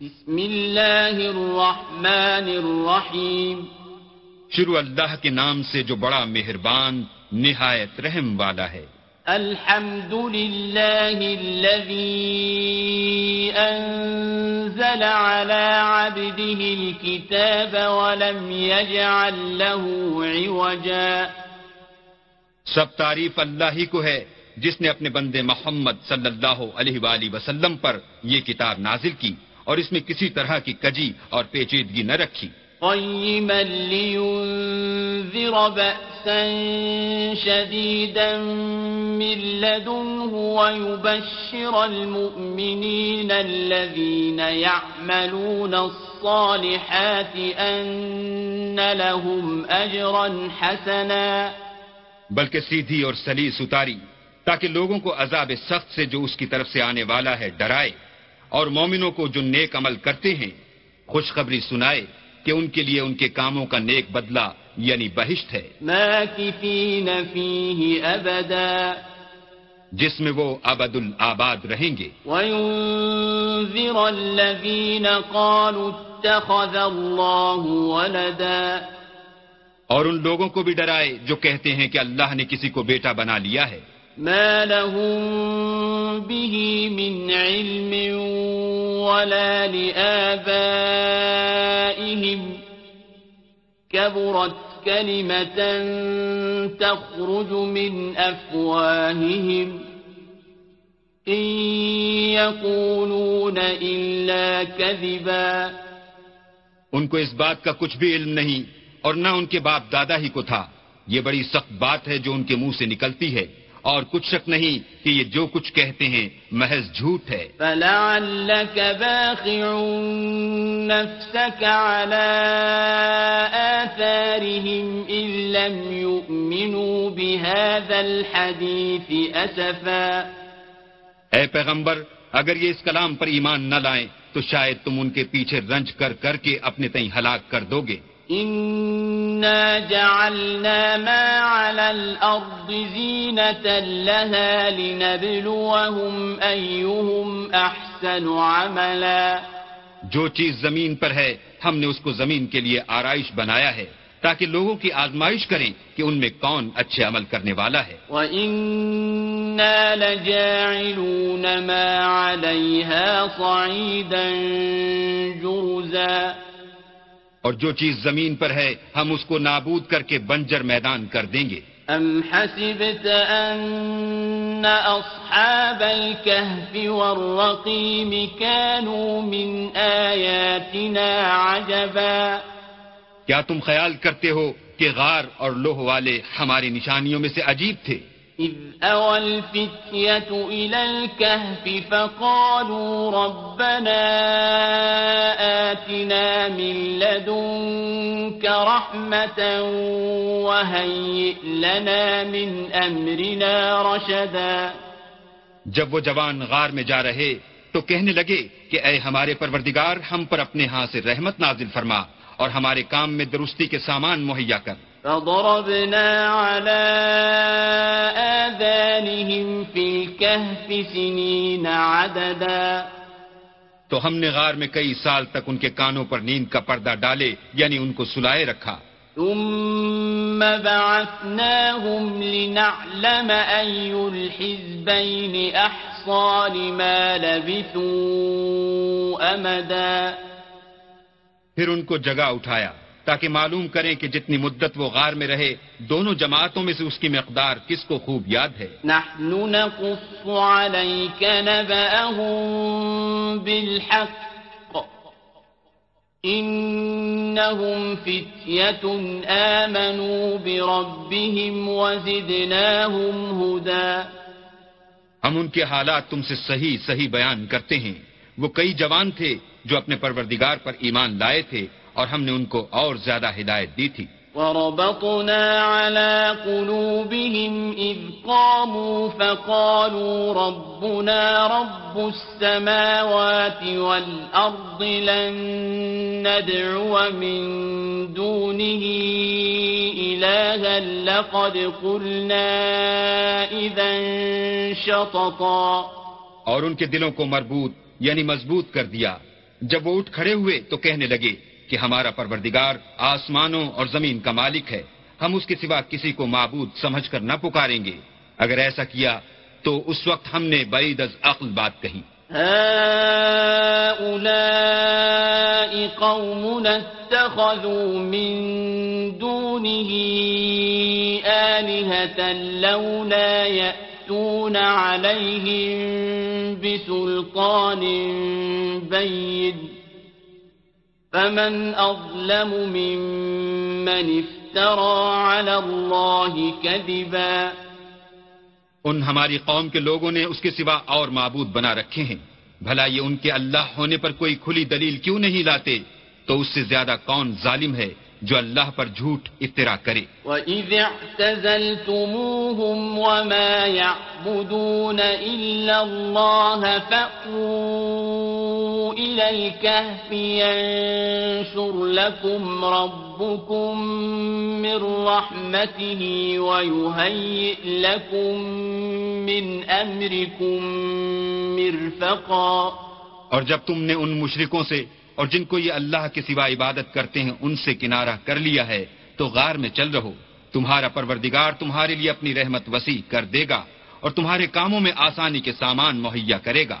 بسم اللہ الرحمن الرحیم۔ شروع اللہ کے نام سے جو بڑا مہربان نہایت رحم والا ہے۔ الحمد لله الذي أنزل على عبده الكتاب ولم يجعل له عوجا۔ سب تعریف اللہ ہی کو ہے جس نے اپنے بندے محمد صلی اللہ علیہ وآلہ وسلم پر یہ کتاب نازل کی۔ اور اس میں کسی طرح کی کجی اور پیچیدگی نہ رکھی۔ قيما لينذر بأسا شديدا من لدنه ويبشر المؤمنين الذين يعملون الصالحات أن لهم أجرا حسنا۔ بلکہ سیدھی اور سلیس اتاری تاکہ لوگوں کو عذاب سخت سے جو اس کی طرف سے آنے والا ہے ڈرائے۔ اور مومنوں کو جو نیک عمل کرتے ہیں خوشخبری سنائے کہ ان کے لیے ان کے کاموں کا نیک بدلہ یعنی بہشت ہے۔ فيه أبدا جس میں وہ ابد الآباد رہیں گے۔ وينذر الذين قالوا اتخذ الله ولدا۔ اور ان لوگوں کو بھی ڈرائے جو کہتے ہیں کہ اللہ نے کسی کو بیٹا بنا لیا ہے۔ ما لهم به من علم ولا لآبائهم كبرت كلمة تخرج من أفواههم إن يقولون إلا كذبا ان کو اس بات کا کچھ بھی علم نہیں اور نہ ان کے باپ دادا ہی کو تھا۔ یہ بڑی سخت بات ہے جو ان کے منہ سے نکلتی ہے۔ اور کچھ شک نہیں کہ یہ جو کچھ کہتے ہیں محض جھوٹ ہے۔ فلعلك باخع نفسك على آثارهم إن لم يؤمنوا بهذا الحديث أسفا۔ اے پیغمبر اگر یہ اس کلام پر ایمان نہ لائیں تو شاید تم ان کے پیچھے رنج کر کر کے اپنے تئیں ہلاک کر دو گے۔ إنا جعلنا ما على الأرض زينة لها لنبلوهم أيهم أحسن عملا جو چیز زمین پر ہے ہم نے اس کو زمین کے لیے آرائش بنایا ہے تاکہ لوگوں کی آزمائش کریں کہ ان میں کون اچھے عمل کرنے والا ہے۔ وَإِنَّا لَجَاعِلُونَ مَا عَلَيْهَا صَعِيدًا جُرُزًا اور جو چیز زمین پر ہے ہم اس کو نابود کر کے بنجر میدان کر دیں گے۔ أم حسبت أن أصحاب الكهف والرقيم كانوا من آياتنا عجبا۔ کیا تم خیال کرتے ہو کہ غار اور لوہ والے ہماری نشانیوں میں سے عجیب تھے؟ إذ أوى الفتية إلى الكهف فقالوا ربنا آتنا من لدنك رحمة وهيئ لنا من أمرنا رشدا. جب وہ جوان غار میں جا رہے تو کہنے لگے کہ اے ہمارے پروردگار، ہم پر اپنے ہاں سے رحمت نازل فرما اور ہمارے کام میں درستی کے سامان مہیا کر۔ فضربنا على آذانهم في الكهف سنين عددا. تو ہم نے غار میں کئی سال تک ان کے کانوں پر نیند کا پردہ ڈالے یعنی ان کو سلائے رکھا۔ ثم بعثناهم لنعلم أي الحزبين أحصى لما لبثوا أمدا. پھر ان کو جگہ اٹھایا۔ تاکہ معلوم کریں کہ جتنی مدت وہ غار میں رہے دونوں جماعتوں میں سے اس کی مقدار کس کو خوب یاد ہے؟ نحن نقص عليك نبأهم بالحق فتية آمنوا بربهم وزدناهم هدى. ہم ان کے حالات تم سے صحیح صحیح بیان کرتے ہیں۔ وہ کئی جوان تھے جو اپنے پروردگار پر ایمان لائے تھے اور ہم نے ان کو اور زیادہ ہدایت دی تھی۔ وربطنا على قلوبهم إذ قاموا فقالوا ربنا رب السماوات والأرض لن ندعو من دونه إلها لقد قلنا إذا شططا۔ اور ان کے دلوں کو مربوط یعنی مضبوط کر دیا۔ جب وہ اٹھ کھڑے ہوئے تو کہنے لگے کہ ہمارا پروردگار آسمانوں اور زمین کا مالک ہے۔ ہم اس کے سوا کسی کو معبود سمجھ کر نہ پکاریں گے۔ اگر ایسا کیا تو اس وقت ہم نے بعید از عقل بات کہی۔ هؤلاء قوم اتخذوا من دونه آلهة لولا يأتون عليهم بسلطان بين فمن أظلم ممن افترى على الله كذبا ان ہماری قوم کے لوگوں نے اس کے سوا اور معبود بنا رکھے ہیں۔ بھلا یہ ان کے اللہ ہونے پر کوئی کھلی دلیل کیوں نہیں لاتے؟ تو اس سے زیادہ کون ظالم ہے؟ جو اللہ پر جھوٹ افترا کرے۔ وَإِذِ اعْتَزَلْتُمُوهُمْ وَمَا يَعْبُدُونَ إِلَّا اللَّهَ فَأْوُوا إِلَى الْكَهْفِ يَنشُرْ لَكُمْ رَبُّكُم مِّن رَّحْمَتِهِ وَيُهَيِّئْ لَكُم مِّنْ أَمْرِكُم مِّرْفَقًا۔ اور جب تم نے ان مشرکوں سے اور جن کو یہ اللہ کے سوا عبادت کرتے ہیں، ان سے کنارہ کر لیا ہے، تو غار میں چل رہو۔ تمہارا پروردگار تمہارے لیے اپنی رحمت وسیع کر دے گا اور تمہارے کاموں میں آسانی کے سامان مہیا کرے گا۔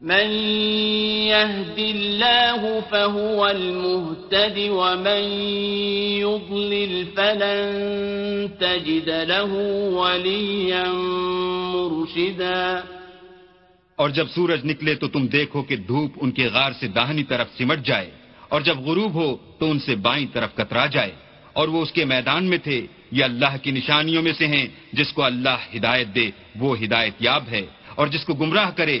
من يهد الله فهو المهتد ومن يضلل فلن تجد له وليا مرشدا اور جب سورج نکلے تو تم دیکھو کہ دھوپ ان کے غار سے داہنی طرف سمٹ جائے اور جب غروب ہو تو ان سے بائیں طرف کترا جائے اور وہ اس کے میدان میں تھے یہ اللہ کی نشانیوں میں سے ہیں جس کو اللہ ہدایت دے وہ ہدایت یاب ہے اور جس کو گمراہ کرے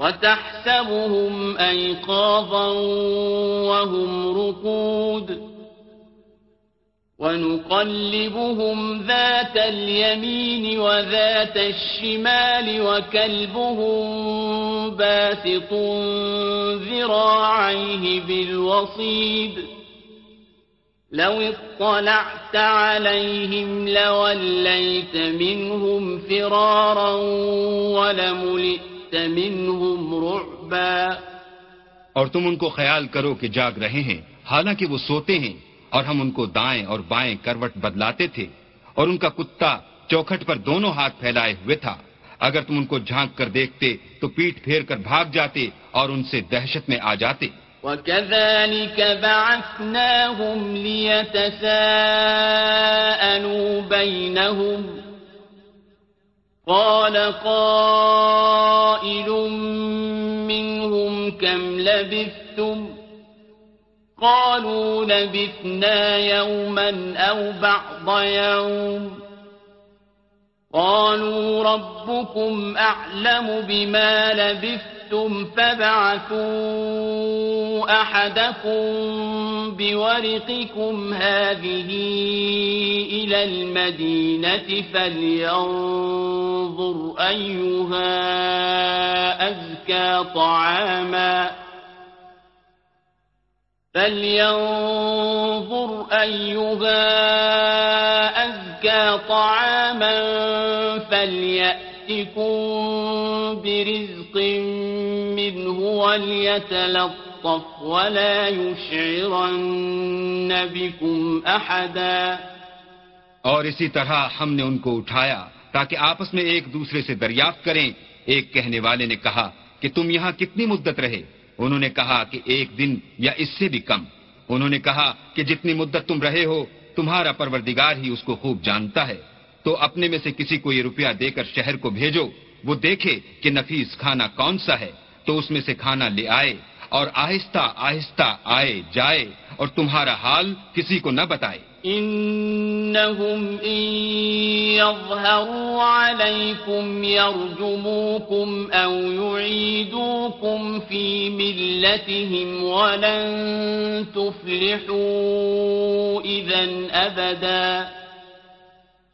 وتحسبهم أيقاظا وهم رقود ونقلبهم ذات اليمين وذات الشمال وكلبهم باسط ذراعيه بالوصيد لو اطلعت عليهم لوليت منهم فرارا ولملئت منهم رعبا. اور تم ان کو خیال کرو کہ جاگ رہے ہیں، حالانکہ وہ سوتے ہیں اور ہم ان کو دائیں اور بائیں کروٹ بدلاتے تھے اور ان کا کتا چوکھٹ پر دونوں ہاتھ پھیلائے ہوئے تھا۔ اگر تم ان کو جھانک کر دیکھتے تو پیٹ پھیر کر بھاگ جاتے اور ان سے دہشت میں آ جاتے۔ وَكَذَلِكَ بَعَثْنَاهُمْ لِيَتَسَاءَلُوا بَيْنَهُمْ. قَالَ قَائِلٌ مِّنْهُمْ كَمْ لَبِثْتُمْ؟ قالوا لبثنا يوما أو بعض يوم. قالوا ربكم أعلم بما لبثتم. فبعثوا أحدكم بورقكم هذه إلى المدينة فلينظر أيها أزكى طعاماً فلينظر أيها أزكى طعاما فليأتكم برزق منه وليتلطف ولا يشعرن بكم أحدا اور اسی طرح ہم نے ان کو اٹھایا تاکہ آپس میں ایک دوسرے سے دریافت کریں۔ ایک کہنے والے نے کہا کہ تم یہاں کتنی مدت رہے؟ انہوں نے کہا کہ ایک دن یا اس سے بھی کم۔ انہوں نے کہا کہ جتنی مدت تم رہے ہو، تمہارا پروردگار ہی اس کو خوب جانتا ہے۔ تو اپنے میں سے کسی کو یہ روپیہ دے کر شہر کو بھیجو۔ وہ دیکھے کہ نفیس کھانا کون سا ہے۔ تو اس میں سے کھانا لے آئے اور آہستہ آہستہ آئے جائے اور تمہارا حال کسی کو نہ بتائے۔ إنهم إن يظهروا عليكم يرجموكم أو يعيدوكم في ملتهم ولن تفلحوا إذا أبدا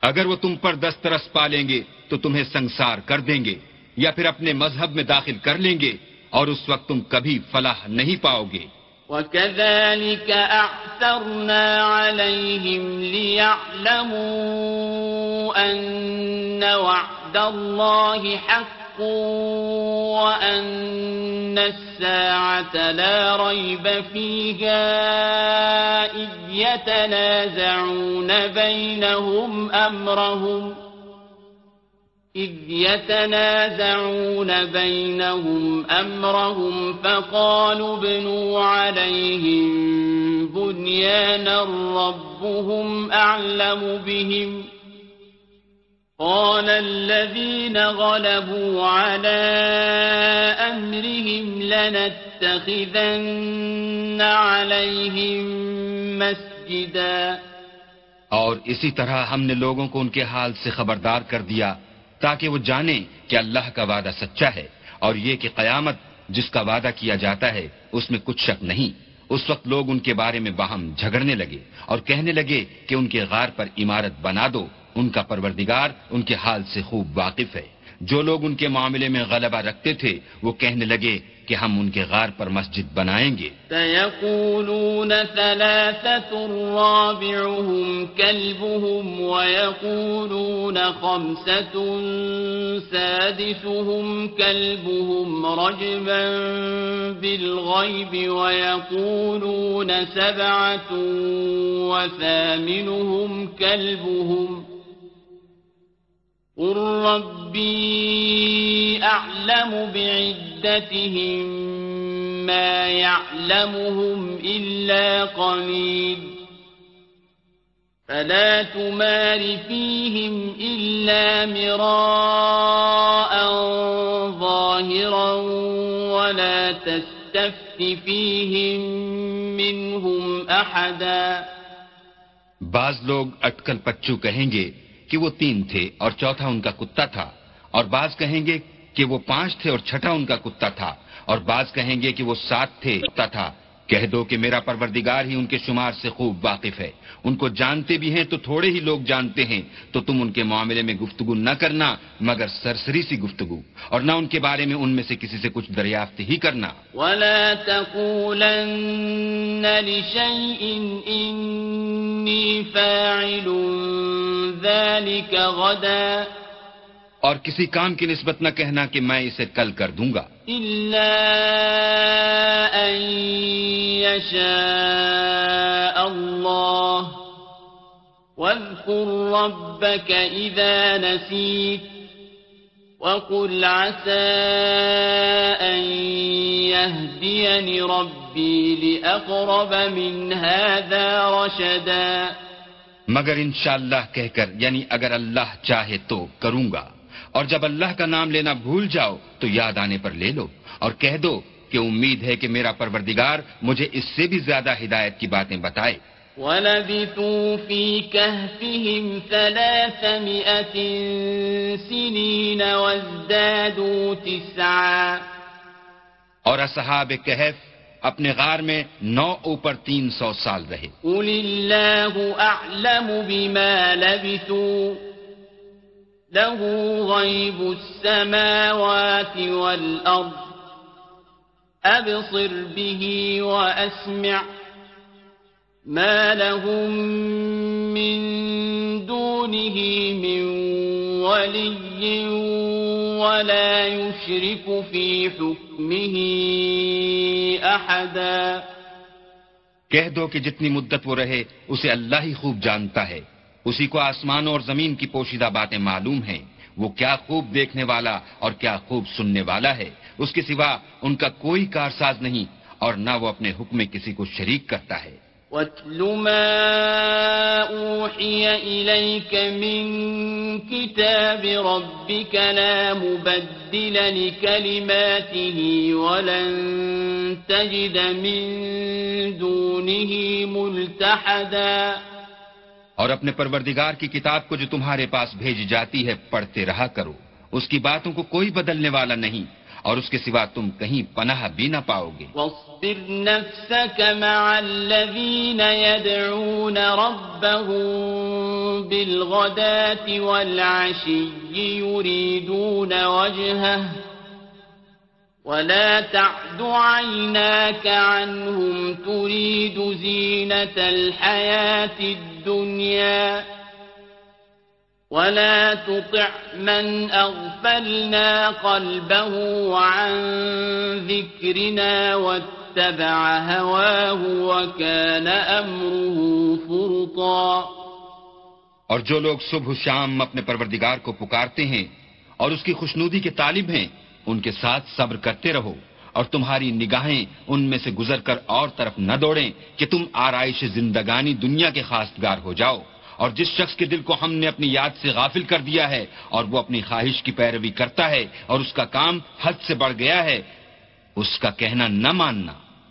اگر وہ تم پر دسترس پالیں گے تو تمہیں سنسار کر دیں گے۔ یا پھر اپنے مذہب میں داخل کر لیں گے اور اس وقت تم کبھی فلاح نہیں پاؤ گے وكذلك أعثرنا عليهم ليعلموا أن وعد الله حق وأن الساعة لا ريب فيها إذ يتنازعون بينهم أمرهم إذ يتنازعون بينهم أمرهم فقالوا ابنوا عليهم بنيانا ربهم أعلم بهم. قال الذين غلبوا على أمرهم لنتخذن عليهم مسجدا. اور اسی طرح ہم نے لوگوں کو ان کے حال سے خبردار کر دیا تاکہ وہ جانیں کہ اللہ کا وعدہ سچا ہے اور یہ کہ قیامت جس کا وعدہ کیا جاتا ہے، اس میں کچھ شک نہیں۔ اس وقت لوگ ان کے بارے میں باہم جھگڑنے لگے اور کہنے لگے کہ ان کے غار پر عمارت بنا دو۔ ان کا پروردگار ان کے حال سے خوب واقف ہے۔ جو لوگ ان کے معاملے میں غلبہ رکھتے تھے، وہ کہنے لگے کہ ہم ان کے غار پر مسجد بنائیں گے سيقولون ثلاثة رابعهم كلبهم ويقولون خمسة سادسهم كلبهم رجما بالغيب ويقولون سبعة وثامنهم كلبهم قل ربي أعلم بعدتهم ما يعلمهم إلا قليل فلا تمار فيهم إلا مراء ظاهرا ولا تستفت فيهم منهم أحدا بعض لوگ اٹکل پچو کہیں گے کہ وہ تین تھے اور چوتھا ان کا کتا تھا، اور بعض کہیں گے کہ وہ پانچ تھے اور چھٹا ان کا کتا تھا، اور بعض کہیں گے کہ وہ سات تھے، کتا تھا۔ کہہ دو کہ میرا پروردگار ہی ان کے شمار سے خوب واقف ہے۔ ان کو جانتے بھی ہیں تو تھوڑے ہی لوگ جانتے ہیں، تو تم ان کے معاملے میں گفتگو نہ کرنا، مگر سرسری سی گفتگو، اور نہ ان کے بارے میں ان میں سے کسی سے کچھ دریافت ہی کرنا۔ وَلَا تَقُولَنَّ لِشَيْءٍ إِنِّي فَاعِلٌ ذَلِكَ غَدًا اور کسی کام کی نسبت نہ کہنا کہ میں اسے کل کر دوں گا۔ إلا أن يشاء الله واذكر ربك إذا نسيت وقل عسى أن يهديني ربي لأقرب من هذا رشدا۔ مگر انشاءاللہ کہہ کر یعنی اگر اللہ چاہے تو کروں گا۔ اور جب اللہ کا نام لینا بھول جاؤ تو یاد آنے پر لے لو اور کہہ دو کہ امید ہے کہ میرا پروردگار مجھے اس سے بھی زیادہ ہدایت کی باتیں بتائے۔ ولبثوا في كهفهم ثلاثمائة سنين وازدادوا تسعا۔ اور اصحاب کہف اپنے غار میں نو اوپر تین سو سال رہے۔ قل الله أعلم بما لبثوا۔ له غيب السماوات والأرض. أبصر به وأسمع. ما لهم من دونه من ولي ولا يشرك في حكمه أحدا. کہہ دو کہ جتنی مدت وہ رہے اسے اللہ ہی خوب جانتا ہے۔ اسی کو آسمان اور زمین کی پوشیدہ باتیں معلوم ہیں۔ وہ کیا خوب دیکھنے والا اور کیا خوب سننے والا ہے۔ اس کے سوا ان کا کوئی کارساز نہیں اور نہ وہ اپنے حکم میں کسی کو شریک کرتا ہے۔ واتل ما أوحي إليك من كتاب ربك لا مبدل لكلماته ولن تجد من دونه ملتحدا اور اپنے پروردگار کی کتاب کو جو تمہارے پاس بھیجی جاتی ہے، پڑھتے رہا کرو۔ اس کی باتوں کو کوئی بدلنے والا نہیں، اور اس کے سوا تم کہیں پناہ بھی نہ پاؤ گے۔ واصبر نفسك مع الذين يدعون ربهم بالغداة والعشي يريدون وجهه ولا تعد عيناك عنهم تريد زينة الحياة الدنيا ولا تطع من أغفلنا قلبه عن ذكرنا واتبع هواه وكان أمره فرطا اور جو لوگ صبح شام اپنے پروردگار کو پکارتے ہیں اور اس کی خوشنودی کے طالب ہیں ان کے ساتھ صبر کرتے رہو اور تمہاری نگاہیں ان میں سے گزر کر اور طرف نہ دوڑیں کہ تم آرائش زندگانی دنیا کے خواستگار ہو جاؤ اور جس شخص کے دل کو ہم نے اپنی یاد سے غافل کر دیا ہے اور وہ اپنی خواہش کی پیروی کرتا ہے اور اس کا کام حد سے بڑھ گیا ہے، اس کا کہنا نہ ماننا۔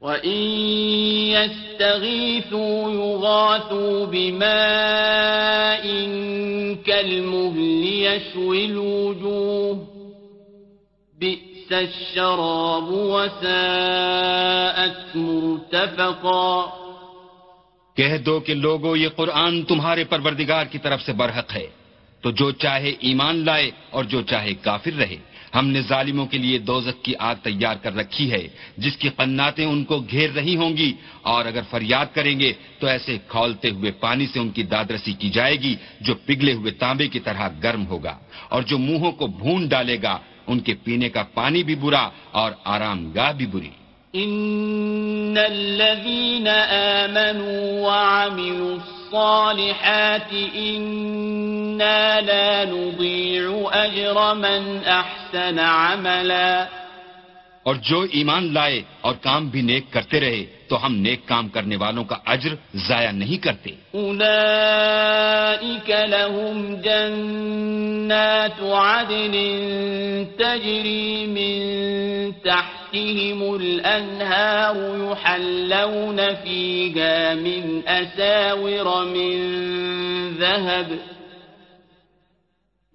وإن يستغيثوا يغاثوا بماء كالمهل يشوي الوجوه بئس الشراب وساءت مرتفقا کہہ دو کہ لوگو، یہ قرآن تمہارے پروردگار کی طرف سے برحق ہے۔ تو جو چاہے ایمان لائے اور جو چاہے کافر رہے۔ ہم نے ظالموں کے لیے دوزک کی آگ تیار کر رکھی ہے، جس کی قناتیں ان کو گھیر رہی ہوں گی۔ اور اگر فریاد کریں گے، تو ایسے کھولتے ہوئے پانی سے ان کی دادرسی کی جائے گی، جو پگھلے ہوئے تانبے کی طرح گرم ہوگا۔ اور جو منہوں کو بھون ڈالے گا، ان کے پینے کا پانی بھی برا اور آرام گاہ بھی بری۔ إن الذين آمنوا وعملوا الصالحات إنا لا نضيع أجر من أحسن عملا اور جو ایمان لائے اور کام بھی نیک کرتے رہے، تو ہم نیک کام کرنے والوں کا اجر ضائع نہیں کرتے۔ اولئیک لهم جنات عدن تجری من تحتهم الانهار يحلون فيها من اساور من ذهب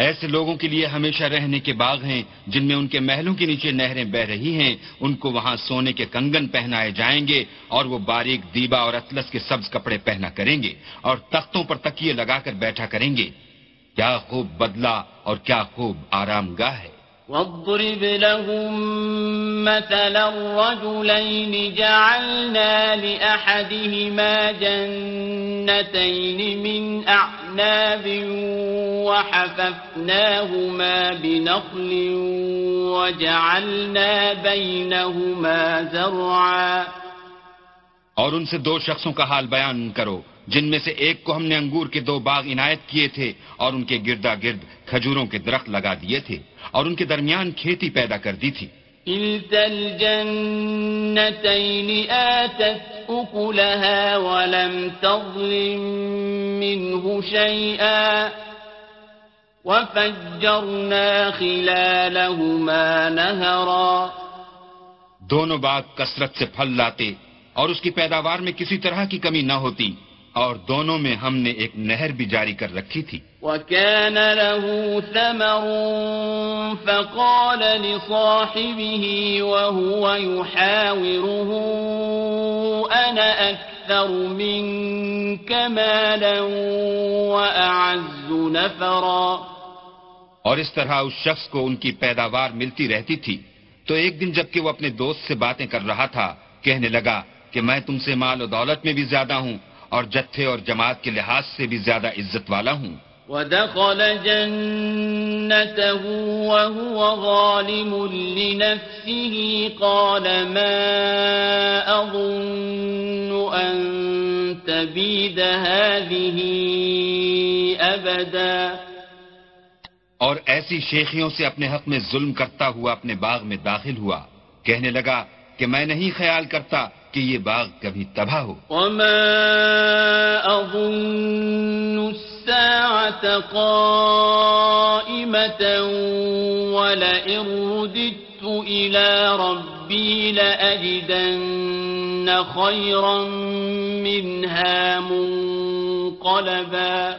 ایسے لوگوں کے لیے ہمیشہ رہنے کے باغ ہیں جن میں ان کے محلوں کے نیچے نہریں بہ رہی ہیں۔ ان کو وہاں سونے کے کنگن پہنائے جائیں گے اور وہ باریک دیبا اور اطلس کے سبز کپڑے پہنا کریں گے اور تختوں پر تکیے لگا کر بیٹھا کریں گے۔ کیا خوب بدلہ اور کیا خوب آرام گاہ ہے۔ واضرب لهم مثلا الرجلين جعلنا لأحدهما جنتين من أعناب وحففناهما بنخل وجعلنا بينهما زرعا اور ان سے دو شخصوں کا حال بیان کرو۔ جن میں سے ایک کو ہم نے انگور کے دو باغ عنایت کیے تھے اور ان کے گردا گرد کھجوروں کے درخت لگا دیے تھے اور ان کے درمیان کھیتی پیدا کر دی تھی۔ ولم تظلم منه شيئا وفجرنا خلالهما نهرا۔ دونوں باغ کثرت سے پھل لاتے اور اس کی پیداوار میں کسی طرح کی کمی نہ ہوتی۔ اور دونوں میں ہم نے ایک نہر بھی جاری کر رکھی تھی۔ وكان له ثمر فقال لصاحبه وهو يحاوره أنا أكثر منك مالا وأعز نفرا۔ اور اس طرح اس شخص کو ان کی پیداوار ملتی رہتی تھی۔ تو ایک دن جبکہ وہ اپنے دوست سے باتیں کر رہا تھا کہنے لگا کہ میں تم سے مال و دولت میں بھی زیادہ ہوں اور جتھے اور جماعت کے لحاظ سے بھی زیادہ عزت والا ہوں۔ ودخل جنته وهو ظالم لنفسه قال ما أظن أن تبيد هذه أبدا۔ اور ایسی شیخیوں سے اپنے حق میں ظلم کرتا ہوا اپنے باغ میں داخل ہوا۔ کہنے لگا کہ میں نہیں خیال کرتا کہ یہ باغ کبھی تباہ ہو۔ وما أظن الساعة قائمة ولئن رددت إلى ربي لأجدن خيرا منها منقلبا۔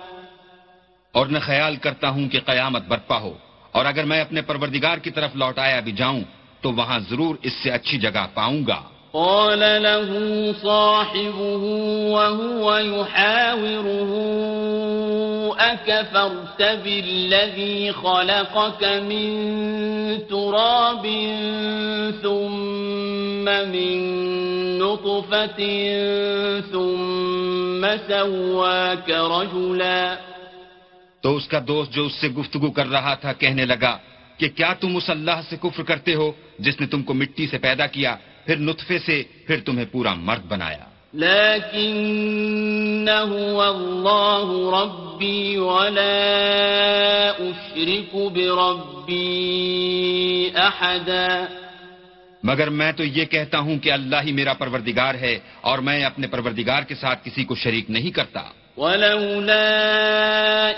اور نہ خیال کرتا ہوں کہ قیامت برپا ہو۔ اور اگر میں اپنے پروردگار کی طرف لوٹایا بھی جاؤں تو وہاں ضرور اس سے اچھی جگہ پاؤں گا۔ قال له صاحبه وهو يحاوره، أكفرت بالذي خلقك من تراب ثم من نطفة ثم سواك رجلا۔ تو اس کا دوست جو اس سے گفتگو کر رہا تھا کہنے لگا کہ کیا تم اس اللہ سے کفر کرتے ہو جس نے تم کو مٹی سے پیدا کیا؟ پھر نطفے سے پھر تمہیں پورا مرد بنایا۔ هو الله ربي ولا أشرك بربي أحدا۔ مگر میں تو یہ کہتا ہوں کہ اللہ ہی میرا پروردگار ہے اور میں اپنے پروردگار کے ساتھ کسی کو شریک نہیں کرتا۔ ولولا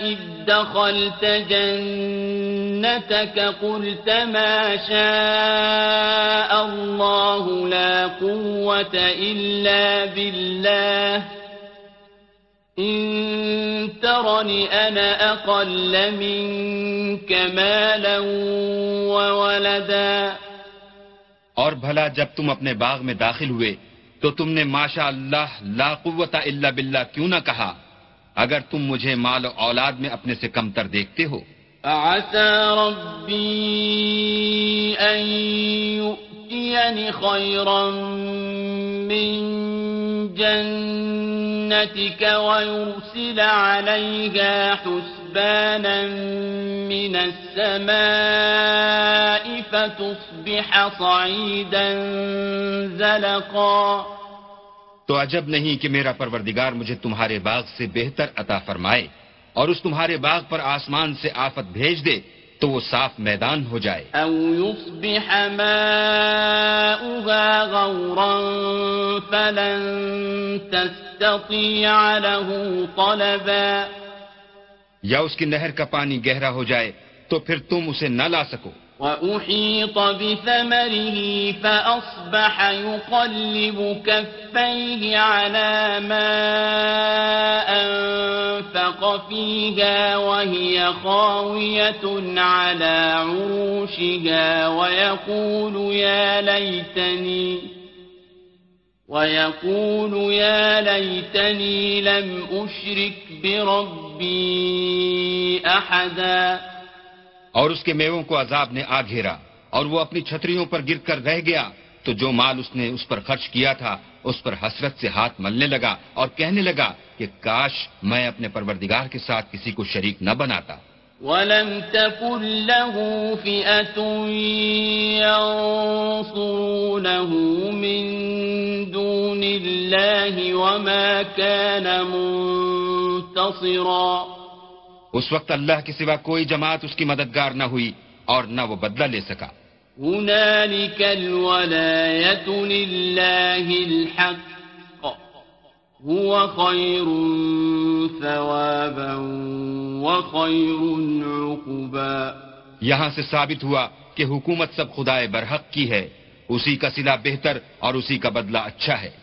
إذ دخلت جنتك قلت ما شاء الله لا قوة إلا بالله. إن ترني أنا أقل منك مالا وولدا. اور بھلا جب تم اپنے باغ میں داخل ہوئے تو تم نے ماشاء اللہ لا قوت إلا باللہ کیوں نہ کہا؟ اگر تم مجھے مال و أولاد میں اپنے سے کم تر دیکھتے ہو عسى ربي أن يؤتيني خيرا من جنتك ويرسل عليها حسبانا من السماء فتصبح صعيدا زلقا تو عجب نہیں کہ میرا پروردگار مجھے تمہارے باغ سے بہتر عطا فرمائے اور اس تمہارے باغ پر آسمان سے آفت بھیج دے تو وہ صاف میدان ہو جائے۔ أو يصبح ماؤها غورا فلن تستطيع له طلبا۔ یا اس کی نہر کا پانی گہرا ہو جائے تو پھر تم اسے نہ لا سکو۔ وأحيط بثمره فأصبح يقلب كفيه على ما أنفق فيها وهي خاوية على عروشها ويقول يا ليتني ويقول يا ليتني لم أشرك بربي أحداً اور اس کے میووں کو عذاب نے آ گھیرا اور وہ اپنی چھتریوں پر گر کر رہ گیا تو جو مال اس نے اس پر خرچ کیا تھا، اس پر حسرت سے ہاتھ ملنے لگا اور کہنے لگا کہ کاش میں اپنے پروردگار کے ساتھ کسی کو شریک نہ بناتا۔ ولم تكن له فئة ينصرونه من دون الله وما كان منتصرا۔ اس وقت اللہ کے سوا کوئی جماعت اس کی مددگار نہ ہوئی اور نہ وہ بدلہ لے سکا۔ هنالك الولاية لله الحق هو خير ثوابا وخير عقبا۔ یہاں سے ثابت ہوا کہ حکومت سب خدائے برحق کی ہے اسی کا صلہ بہتر اور اسی کا بدلہ اچھا ہے۔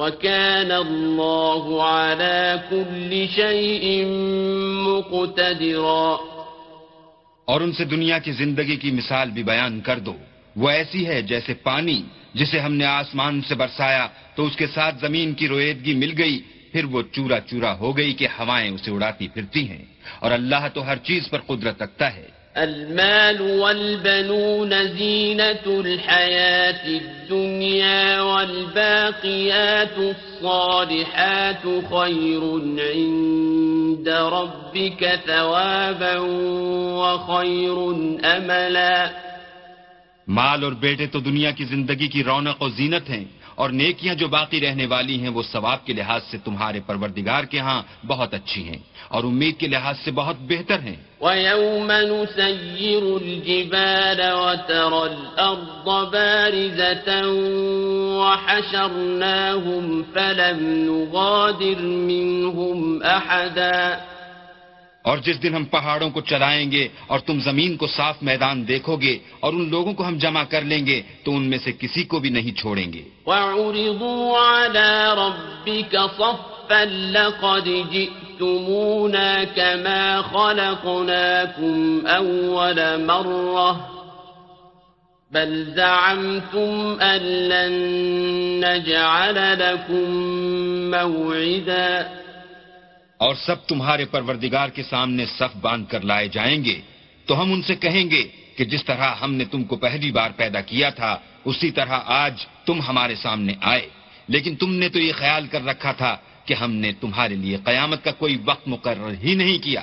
وكان الله على كل شيء مقتدرا۔ اور ان سے دنیا کی زندگی کی مثال بھی بیان کر دو۔ وہ ایسی ہے جیسے پانی، جسے ہم نے آسمان سے برسایا، تو اس کے ساتھ زمین کی رویدگی مل گئی، پھر وہ چورا چورا ہو گئی کہ ہوائیں اسے اڑاتی پھرتی ہیں۔ اور اللہ تو ہر چیز پر قدرت رکھتا ہے۔ المال والبنون زينة الحياة الدنيا والباقيات الصالحات خير عند ربك ثوابا وخير أملا. مال اور بیٹے تو دنیا کی زندگی کی رونق و زینت ہیں۔ اور نیکیاں جو باقی رہنے والی ہیں وہ ثواب کے لحاظ سے تمہارے پروردگار کے ہاں بہت اچھی ہیں اور امید کے لحاظ سے بہت بہتر ہیں۔ وَيَوْمَ نُسَيِّرُ الْجِبَالَ وَتَرَى الْأَرْضَ بَارِزَةً وَحَشَرْنَاهُمْ فَلَمْ نُغَادِرْ مِنْهُمْ أَحَدًا اور جس دن ہم پہاڑوں کو چلائیں گے اور تم زمین کو صاف میدان دیکھو گے اور ان لوگوں کو ہم جمع کر لیں گے، تو ان میں سے کسی کو بھی نہیں چھوڑیں گے۔ وَعُرِضُوا عَلَى رَبِّكَ صَفًّا لَقَدْ جِئْتُمُونَا كَمَا خَلَقْنَاكُمْ أَوَّلَ مَرَّةٍ بَلْ زَعَمْتُمْ أَن لَّن نَّجْعَلَ لَكُم مَّوْعِدًا اور سب تمہارے پروردگار کے سامنے صف باندھ کر لائے جائیں گے، تو ہم ان سے کہیں گے کہ جس طرح ہم نے تم کو پہلی بار پیدا کیا تھا، اسی طرح آج تم ہمارے سامنے آئے۔ لیکن تم نے تو یہ خیال کر رکھا تھا کہ ہم نے تمہارے لیے قیامت کا کوئی وقت مقرر ہی نہیں کیا۔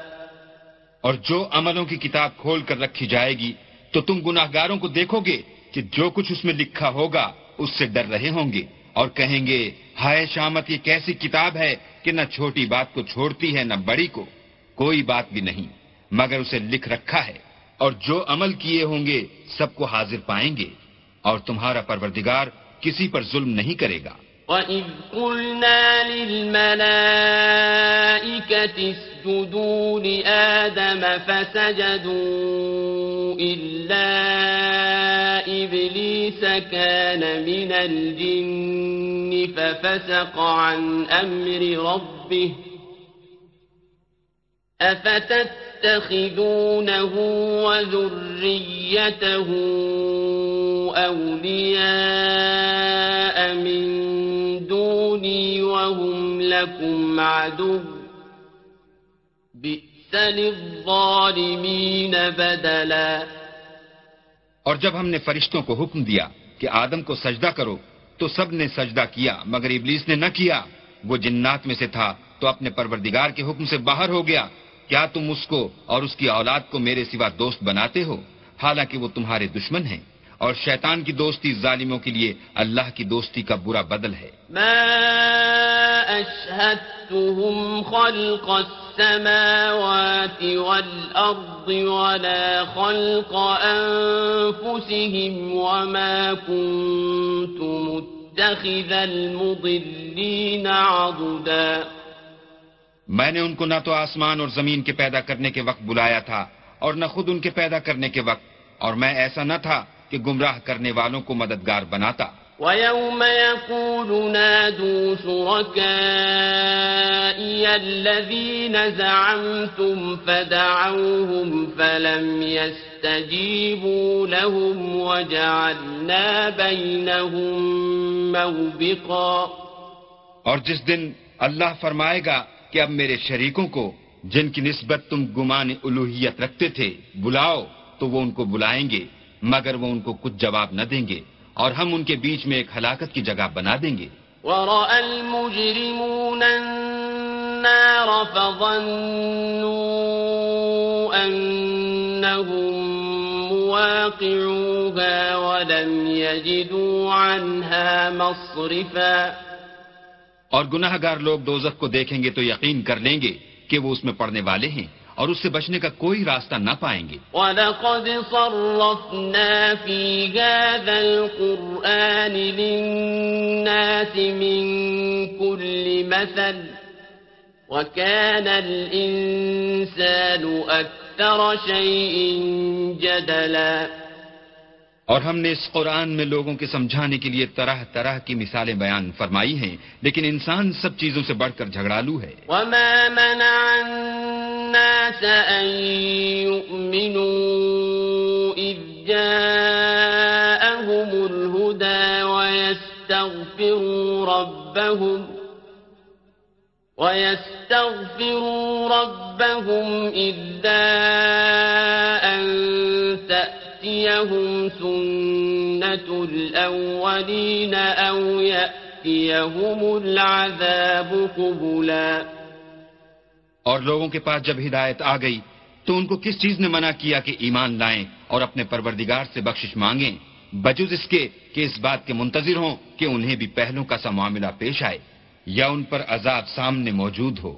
اور جو عملوں کی کتاب کھول کر رکھی جائے گی، تو تم گناہ گاروں کو دیکھو گے کہ جو کچھ اس میں لکھا ہوگا، اس سے ڈر رہے ہوں گے اور کہیں گے، ہائے شامت، یہ کیسی کتاب ہے کہ نہ چھوٹی بات کو چھوڑتی ہے، نہ بڑی کو۔ کوئی بات بھی نہیں، مگر اسے لکھ رکھا ہے اور جو عمل کیے ہوں گے، سب کو حاضر پائیں گے اور تمہارا پروردگار کسی پر ظلم نہیں کرے گا۔ وَإِذْ قُلْنَا لِلْمَلَائِكَةِ اسْجُدُوا لِآدَمَ فَسَجَدُوا إِلَّا إِبْلِيسَ كَانَ مِنَ الْجِنِّ فَفَسَقَ عَنْ أَمْرِ رَبِّهِ أَفَتَتَّخِذُونَهُ وَذُرِّيَّتَهُ أَوْلِيَاءَ مِن وهم لكم عدو بئس للظالمين بدلا اور جب ہم نے فرشتوں کو حکم دیا کہ آدم کو سجدہ کرو، تو سب نے سجدہ کیا، مگر ابلیس نے نہ کیا۔ وہ جنات میں سے تھا، تو اپنے پروردگار کے حکم سے باہر ہو گیا۔ کیا تم اس کو اور اس کی اولاد کو میرے سوا دوست بناتے ہو؟ حالانکہ وہ تمہارے دشمن ہیں۔ اور شیطان کی دوستی ظالموں کے لیے اللہ کی دوستی کا برا بدل ہے۔ ما اشهدتهم خلق السماوات والارض ولا خلق انفسهم وما كنت متخذ المضلين عضدا۔ میں نے ان کو نہ تو آسمان اور زمین کے پیدا کرنے کے وقت بلایا تھا اور نہ خود ان کے پیدا کرنے کے وقت اور میں ایسا نہ تھا کہ گمراہ کرنے والوں کو مددگار بناتا۔ ويوم يقول نادوا شركائي الذين زعمتم فدعوهم فلم يستجيبوا لهم وجعلنا بينهم موبقا۔ اور جس دن اللہ فرمائے گا کہ اب میرے شریکوں کو جن کی نسبت تم گمان الوحیت رکھتے تھے بلاؤ تو وہ ان کو بلائیں گے۔ مگر وہ ان کو کچھ جواب نہ دیں گے اور ہم ان کے بیچ میں ایک ہلاکت کی جگہ بنا دیں گے۔ ورأى المجرمون النار فظنوا أنهم مواقعوها ولم يجدوا عنها مصرفا۔ اور گناہ گار لوگ دوزخ کو دیکھیں گے تو یقین کر لیں گے کہ وہ اس میں پڑنے والے ہیں۔ اور اس سے بچنے کا کوئی راستہ نہ پائیں گے۔ وَلَقَدْ صَرَّفْنَا فِي هَذَا الْقُرْآنِ لِلنَّاسِ مِنْ كُلِّ مَثَلٍ وَكَانَ الْإِنسَانُ أَكْثَرَ شَيْءٍ جَدَلًا اور ہم نے اس قرآن میں لوگوں کے سمجھانے کے لیے طرح طرح کی مثالیں بیان فرمائی ہیں، لیکن انسان سب چیزوں سے بڑھ کر جھگڑالو ہے۔ وما منع الناس أن يؤمنوا إذ جاءهم الهدى ويستغفروا ربهم ويستغفروا ربهم إلا أن تأتيهم سنة الأولين أو يأتيهم العذاب قبلا اور لوگوں کے پاس جب ہدایت آ گئی، تو ان کو کس چیز نے منع کیا کہ ایمان لائیں اور اپنے پروردگار سے بخشش مانگیں؟ بجز اس کے کہ اس بات کے منتظر ہوں کہ انہیں بھی پہلوں کا سا معاملہ پیش آئے یا ان پر عذاب سامنے موجود ہو۔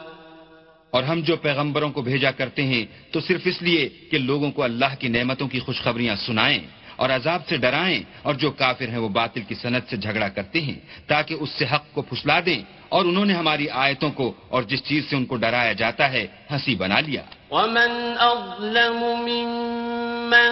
اور ہم جو پیغمبروں کو بھیجا کرتے ہیں، تو صرف اس لیے کہ لوگوں کو اللہ کی نعمتوں کی خوشخبریاں سنائیں اور عذاب سے ڈرائیں اور جو کافر ہیں وہ باطل کی صنعت سے جھگڑا کرتے ہیں تاکہ اس سے حق کو پھسلا دیں اور انہوں نے ہماری آیتوں کو اور جس چیز سے ان کو ڈرایا جاتا ہے، ہنسی بنا لیا۔ ومن أظلم ممن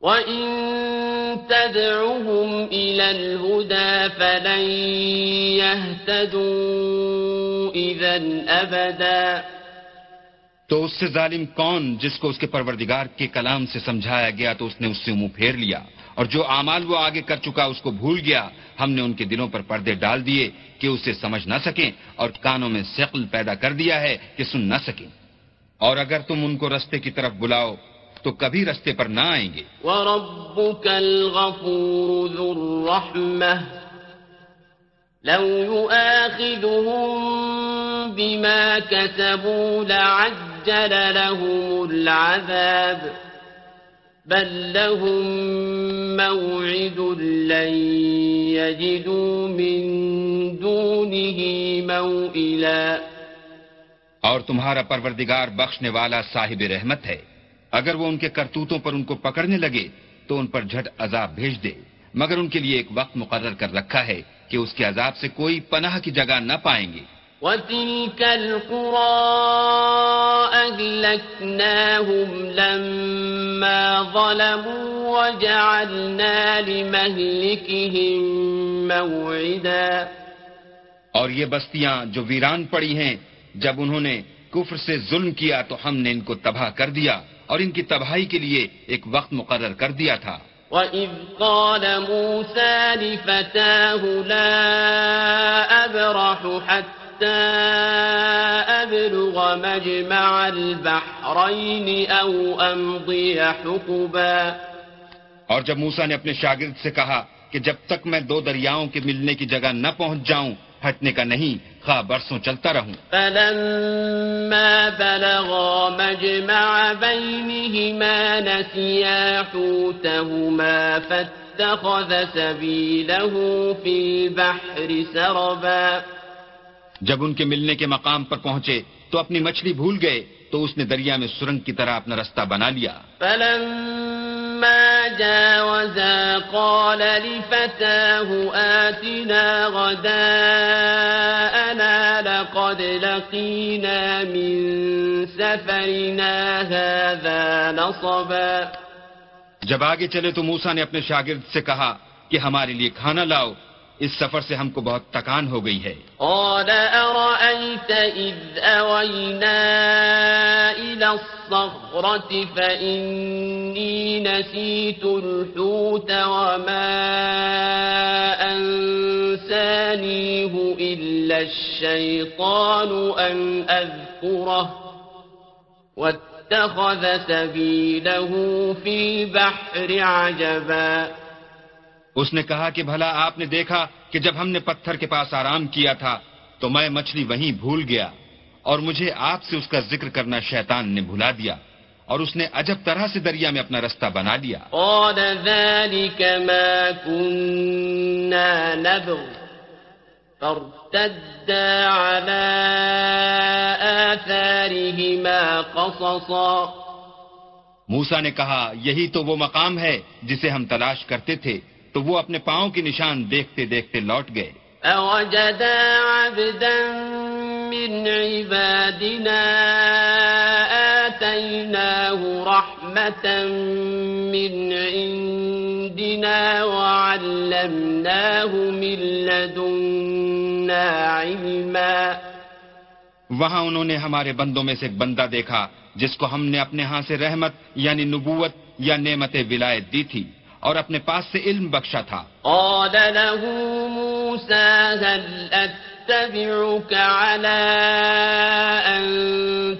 وإن تدعهم إلى الهدى فلن يهتدوا إذا أبدا۔ تو اس سے ظالم کون جس کو اس کے پروردگار کے کلام سے سمجھایا گیا تو اس نے اس سے منہ پھیر لیا؟ اور جو اعمال وہ آگے کر چکا اس کو بھول گیا۔ ہم نے ان کے دلوں پر پردے ڈال دیے کہ اسے سمجھ نہ سکیں اور کانوں میں ثقل پیدا کر دیا ہے کہ سن نہ سکیں۔ اور اگر تم ان کو رستے کی طرف بلاؤ تو کبھی رستے پر نہ آئیں گے۔ وربك الغفور ذو الرحمة لو يؤاخذهم بما كسبوا لعجل لهم العذاب بل لهم موعد لن يجدوا من دونه موئلا اور تمہارا پروردگار بخشنے والا صاحب رحمت ہے۔ اگر وہ ان کے کرتوتوں پر ان کو پکڑنے لگے تو ان پر جھٹ عذاب بھیج دے۔ مگر ان کے لیے ایک وقت مقرر کر رکھا ہے کہ اس کے عذاب سے کوئی پناہ کی جگہ نہ پائیں گے۔ وتلك القرى أهلكناهم لما ظلموا وجعلنا لمهلكهم موعدا۔ اور یہ بستیاں جو ویران پڑی ہیں جب انہوں نے کفر سے ظلم کیا تو ہم نے ان کو تباہ کر دیا۔ اور ان کی تباہی کے لیے ایک وقت مقرر کر دیا تھا۔ وَإِذْ قَالَ مُوسَى لِفَتَاهُ لَا أَبْرَحُ حَتَّى أبلغ مجمع البحرين أو أمضي حقبا۔ اور جب موسا نے اپنے شاگرد سے کہا کہ جب تک میں دو دریاؤں کے ملنے کی جگہ نہ پہنچ جاؤں ہٹنے کا نہیں خواہ برسوں چلتا رہوں۔ فلما بلغا مجمع بينهما نسيا حوتهما فاتخذ سبيله في البحر سربا۔ جب ان کے ملنے کے مقام پر پہنچے تو اپنی مچھلی بھول گئے۔ تو اس نے دریا میں سرنگ کی طرح اپنا رستہ بنا لیا۔ فلما جاوزا قال لفتاه آتنا غداءنا لقد لقينا من سفرنا هذا نصبا۔ جب آگے چلے تو موسا نے اپنے شاگرد سے کہا کہ ہمارے لیے کھانا لاؤ۔ اس سفر سے ہم کو بہت تکان ہو گئی ہے قال أرأيت إذ أوينا إلى الصخرة فإني نسيت الحوت وما أنسانيه إلا الشيطان أن أذكره واتخذ سبيله في البحر عجبا. اس نے کہا کہ بھلا آپ نے دیکھا کہ جب ہم نے پتھر کے پاس آرام کیا تھا تو میں مچھلی وہیں بھول گیا اور مجھے آپ سے اس کا ذکر کرنا شیطان نے بھلا دیا اور اس نے عجب طرح سے دریا میں اپنا رستہ بنا لیا۔ قال ذلك ما كنا نبغ۔ فارتدا على آثارهما قصصا۔ موسا نے کہا یہی تو وہ مقام ہے جسے ہم تلاش کرتے تھے۔ تو وہ اپنے پاؤں کی نشان دیکھتے دیکھتے لوٹ گئے۔ عبدا من عبادنا آتيناه رحمة من عندنا وعلمناه من لدنا علما وہاں انہوں نے ہمارے بندوں میں سے ایک بندہ دیکھا جس کو ہم نے اپنے ہاں سے رحمت یعنی نبوت یا نعمت ولایت دی تھی۔ اور اپنے پاس سے علم بخشا تھا۔ قال له موسى هل أتبعك على أن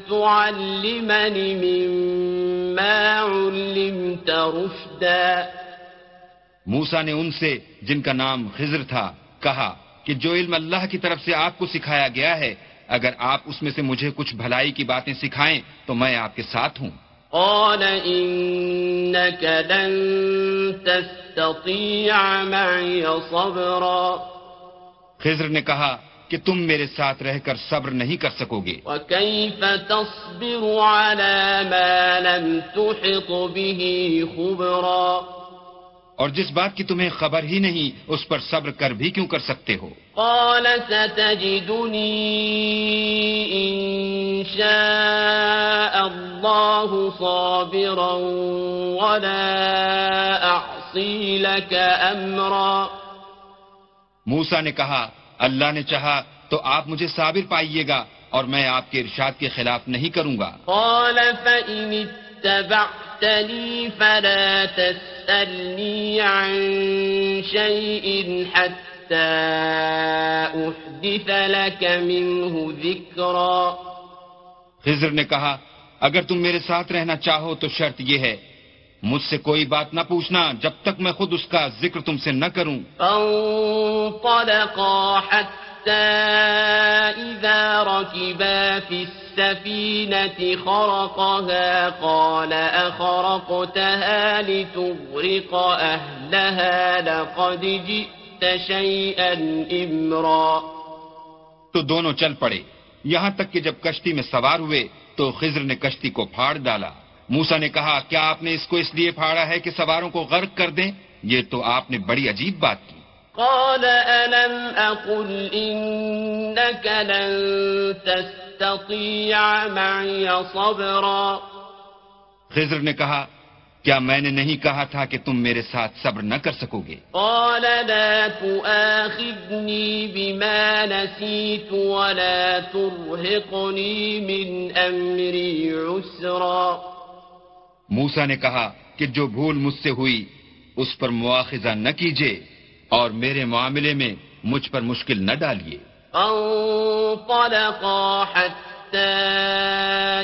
تعلمني مما علمت رشدا؟ موسا نے ان سے جن کا نام خضر تھا کہا کہ جو علم اللہ کی طرف سے آپ کو سکھایا گیا ہے اگر آپ اس میں سے مجھے کچھ بھلائی کی باتیں سکھائیں تو میں آپ کے ساتھ ہوں۔ قال إنك لن تستطيع معي صبرا خضر نے کہا کہ تم میرے ساتھ رہ کر صبر نہیں کر سکو گے۔ وكيف تصبر على ما لم تحط به خبرا اور جس بات کی تمہیں خبر ہی نہیں اس پر صبر کر بھی کیوں کر سکتے ہو؟ قال ستجدني إن شاء الله صابرا ولا أعصي لك أمرا موسا نے کہا اللہ نے چاہا تو آپ مجھے صابر پائیے گا اور میں آپ کے ارشاد کے خلاف نہیں کروں گا۔ قال فإن اتبعتني فلا تسألني عن شيء حتى أحدث لك منه ذكرا۔ خضر نے کہا اگر تم میرے ساتھ رہنا چاہو تو شرط یہ ہے مجھ سے کوئی بات نہ پوچھنا جب تک میں خود اس کا ذکر تم سے نہ کروں۔ فانطلقا حتى إذا ركبا في السفينة خرقها قال أخرقتها لتغرق أهلها لقد جئت شيئا إمرا تو دونوں چل پڑے۔ یہاں تک کہ جب کشتی میں سوار ہوئے تو خضر نے کشتی کو پھاڑ ڈالا۔ موسا نے کہا، کیا آپ نے اس کو اس لیے پھاڑا ہے کہ سواروں کو غرق کر دیں؟ یہ تو آپ نے بڑی عجیب بات کی۔ قال ألم أقل إنك لن تستطيع معي صبرا خضر نے کہا کیا میں نے نہیں کہا تھا کہ تم میرے ساتھ صبر نہ کر سکو گے قال لا تؤاخذني بما نسيت ولا ترهقني من أمري عسرا موسا نے کہا کہ جو بھول مجھ سے ہوئی اس پر مواخذہ نہ کیجیے اور میرے معاملے میں مجھ پر مشکل نہ ڈالیے۔ فانطلقا حتى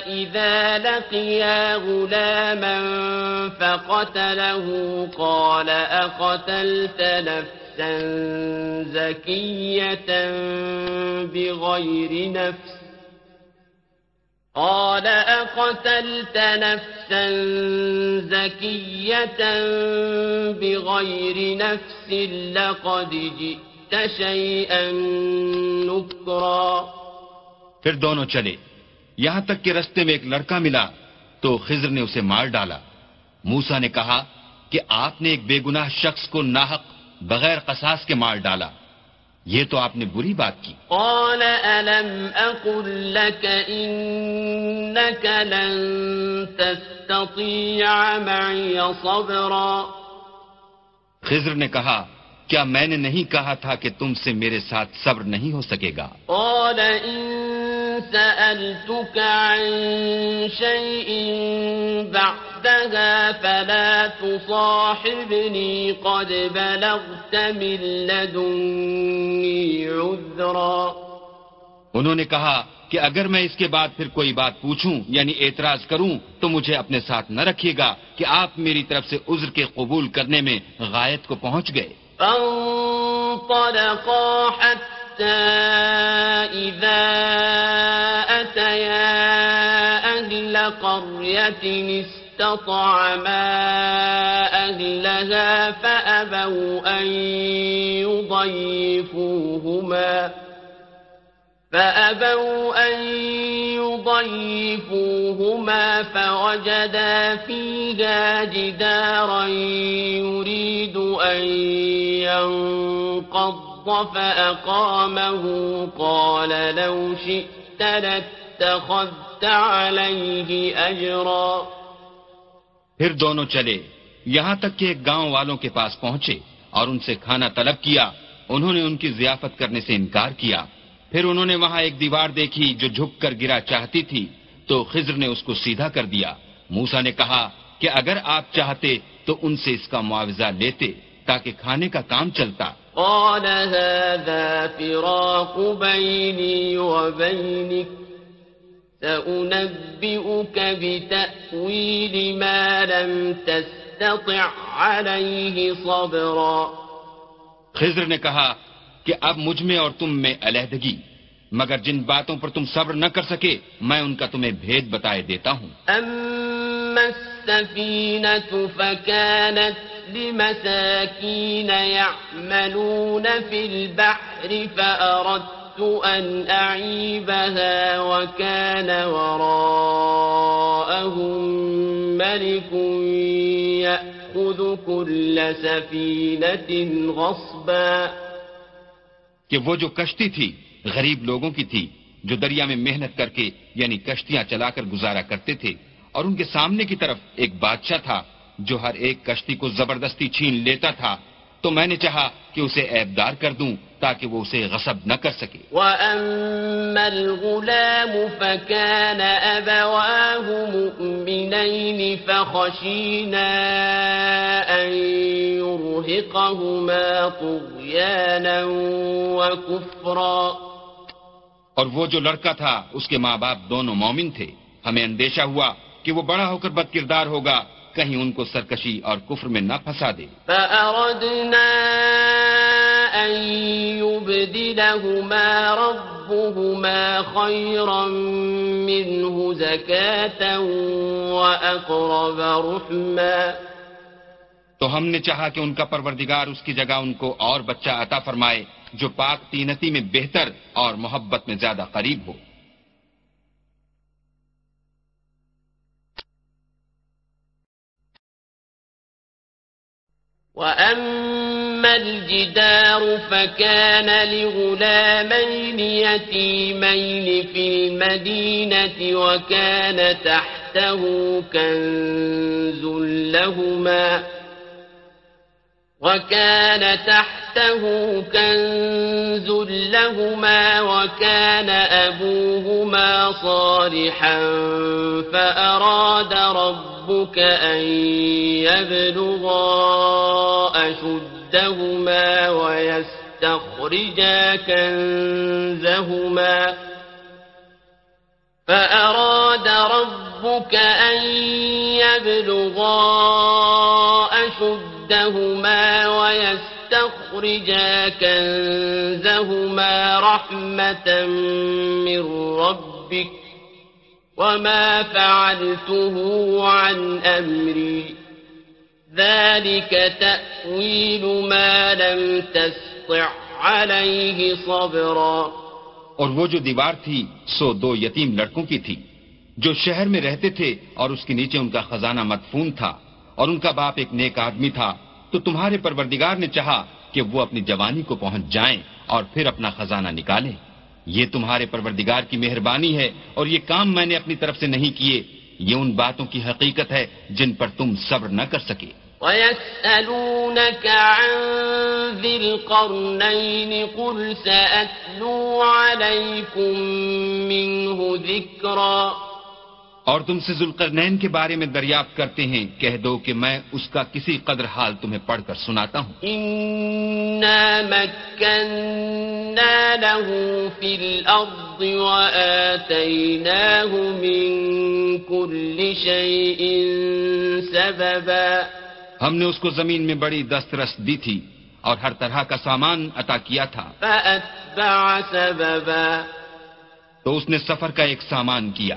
إذا لقيا غلاما فقتله، قال أقتلت نفسا زكية بغير نفس؟ قال أقتلت نفسا زكية بغير نفس لقد جئت شيئا نكرا. پھر دونوں چلے. یہاں تک کہ رستے میں ایک لڑکا ملا تو خضر نے اسے مار ڈالا. موسا نے کہا کہ آپ نے ایک بے گناہ شخص کو ناحق بغیر قصاص کے مار ڈالا. یہ تو آپ نے بری بات کی۔ قال ألم أقل لك إنك لن تستطيع معي صبرا۔ خضر نے کہا کیا میں نے نہیں کہا تھا کہ تم سے میرے ساتھ صبر نہیں ہو سکے گا؟ قال إن سألتك عن شيء بعدها فلا تصاحبني قد بلغت من لدني عذرا انہوں نے کہا کہ اگر میں اس کے بعد پھر کوئی بات پوچھوں یعنی اعتراض کروں، تو مجھے اپنے ساتھ نہ رکھیے گا کہ آپ میری طرف سے عذر کے قبول کرنے میں غائط کو پہنچ گئے۔ فانطلقا حتى إذا أتيا أهل قرية استطعما أهلها فأبوا أن يضيفوهما فأبوا أن يضيفوهما فوجدا فيها جدارا يريد أن ينقض فأقامه قال لو شئت لاتخذت عليه أجرا پھر دونوں چلے یہاں تک کہ ایک گاؤں والوں کے پاس پہنچے اور ان سے کھانا طلب کیا، انہوں نے ان کی ضیافت کرنے سے انکار کیا۔ پھر انہوں نے وہاں ایک دیوار دیکھی جو جھک کر گرا چاہتی تھی تو خضر نے اس کو سیدھا کر دیا۔ موسا نے کہا کہ اگر آپ چاہتے تو ان سے اس کا معاوضہ لیتے تاکہ کھانے کا کام چلتا۔ قال هذا فراق بيني وبينك سأنبئك بتأويل ما لم تستطع عليه صبرا۔ خضر نے کہا کہ اب مجھ میں اور تم میں علیحدگی مگر جن باتوں پر تم صبر نہ کر سکے میں ان کا تمہیں بھید بتائے دیتا ہوں اما السفینة فکانت لمساكين يعملون في البحر فأردت أن أعيبها وكان وراءهم ملك يأخذ كل سفينة غصباً کہ وہ جو کشتی تھی غریب لوگوں کی تھی، جو دریا میں محنت کر کے یعنی کشتیاں چلا کر گزارا کرتے تھے، اور ان کے سامنے کی طرف ایک بادشاہ تھا جو ہر ایک کشتی کو زبردستی چھین لیتا تھا، تو میں نے چاہا کہ اسے عیبدار کر دوں تاکہ وہ اسے غصب نہ کر سکے۔ وأما الغلام فكان أبواه مؤمنين فخشينا أن يرهقهما طغيانا وكفرا۔ اور وہ جو لڑکا تھا اس کے ماں باپ دونوں مومن تھے۔ ہمیں اندیشہ ہوا کہ وہ بڑا ہو کر بد کردار ہوگا۔ کہیں ان کو سرکشی اور کفر میں نہ پھنسا دے۔ فأردنا أن يبدلهما ربهما خيرا منه زكاة وأقرب رحما۔ تو ہم نے چاہا کہ ان کا پروردگار اس کی جگہ ان کو اور بچہ عطا فرمائے جو پاک تینتی میں بہتر اور محبت میں زیادہ قریب ہو۔ وأما الجدار فكان لغلامين يتيمين في المدينة وكان تحته كنز لهما وكان تحته كنز لهما وكان أبوهما صالحا فأراد ربك أن يبلغا أشدهما ويستخرجا كنزهما فأراد ربك أن يبلغا ردهما ويستخرجا كنزهما رحمة من ربك وما فعلته عن أمري ذلك تأويل ما لم تستع عليه صبرا اور وہ جو دیوار تھی سو دو یتیم لڑکوں کی تھی۔ جو شہر میں رہتے تھے اور اس کے نیچے ان کا خزانہ مدفون تھا۔ اور ان کا باپ ایک نیک آدمی تھا، تو تمہارے پروردگار نے چاہا کہ وہ اپنی جوانی کو پہنچ جائیں اور پھر اپنا خزانہ نکالیں۔ یہ تمہارے پروردگار کی مہربانی ہے اور یہ کام میں نے اپنی طرف سے نہیں کیے۔ یہ ان باتوں کی حقیقت ہے جن پر تم صبر نہ کر سکے۔ ويسألونك عن ذي القرنين قل سأتلو عليكم منه ذكرا۔ اور تم سے ذوالقرنین کے بارے میں دریافت کرتے ہیں کہہ دو کہ میں اس کا کسی قدر حال تمہیں پڑھ کر سناتا ہوں۔ له وآتيناه من كل سببا۔ ہم نے اس کو زمین میں بڑی دسترس دی تھی اور ہر طرح کا سامان عطا کیا تھا۔ فأتبع سببا۔ تو اس نے سفر کا ایک سامان کیا۔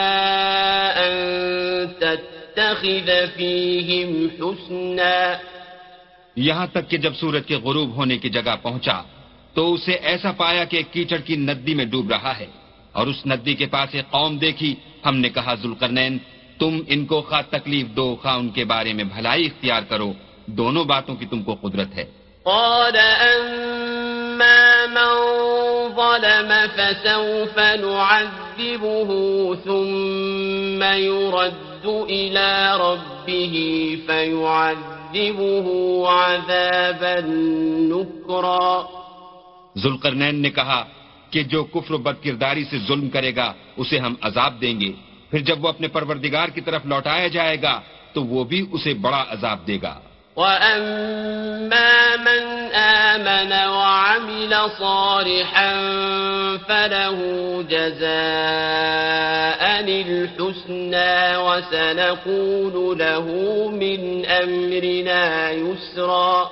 تتخذ فيهم حسنا۔ یہاں تک کہ جب سورج کے غروب ہونے کی جگہ پہنچا تو اسے ایسا پایا کہ ایک کیچڑ کی ندی میں ڈوب رہا ہے۔ اور اس ندی کے پاس ایک قوم دیکھی۔ ہم نے کہا ذوالقرنین تم ان کو خواہ تکلیف دو خواہ ان کے بارے میں بھلائی اختیار کرو۔ دونوں باتوں کی تم کو قدرت ہے۔ قال أما من ظلم فسوف نعذبه ثم يرد إلى ربه فيعذبه عذابا نكرا. ذوالقرنین نے کہا کہ جو کفر و بد کرداری سے ظلم کرے گا، اسے ہم عذاب دیں گے۔ پھر جب وہ اپنے پروردگار کی طرف لوٹایا جائے گا، تو وہ بھی اسے بڑا عذاب دے گا۔ وَأَمَّا مَنْ آمَنَ وَعَمِلَ صَالِحًا فَلَهُ جَزَاءً الْحُسْنَى وَسَنَقُولُ لَهُ مِنْ أَمْرِنَا يُسْرًا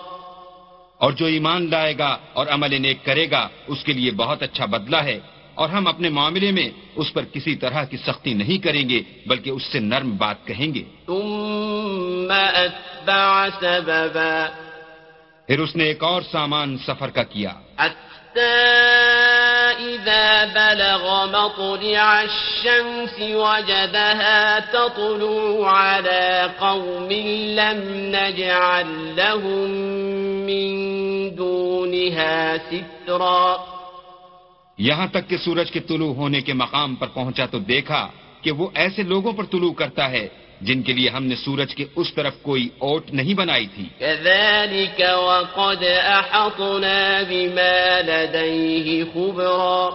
اور جو ایمان لائے گا اور عمل نیک کرے گا، اس کے لیے بہت اچھا بدلہ ہے۔ اور ہم اپنے معاملے میں اس پر کسی طرح کی سختی نہیں کریں گے بلکہ اس سے نرم بات کہیں گے۔ ثم أتبع سببا۔ پھر اس نے ایک اور سامان سفر کا کیا۔ إذا بلغ مطلع الشمس وجدها تطلع على قوم لم نجعل لهم من دونها سترا۔ یہاں تک کہ سورج کے طلوع ہونے کے مقام پر پہنچا تو دیکھا کہ وہ ایسے لوگوں پر طلوع کرتا ہے جن کے لیے ہم نے سورج کے اس طرف کوئی اوٹ نہیں بنائی تھی۔ كذلك وقد أحطنا بما لديه خبرا۔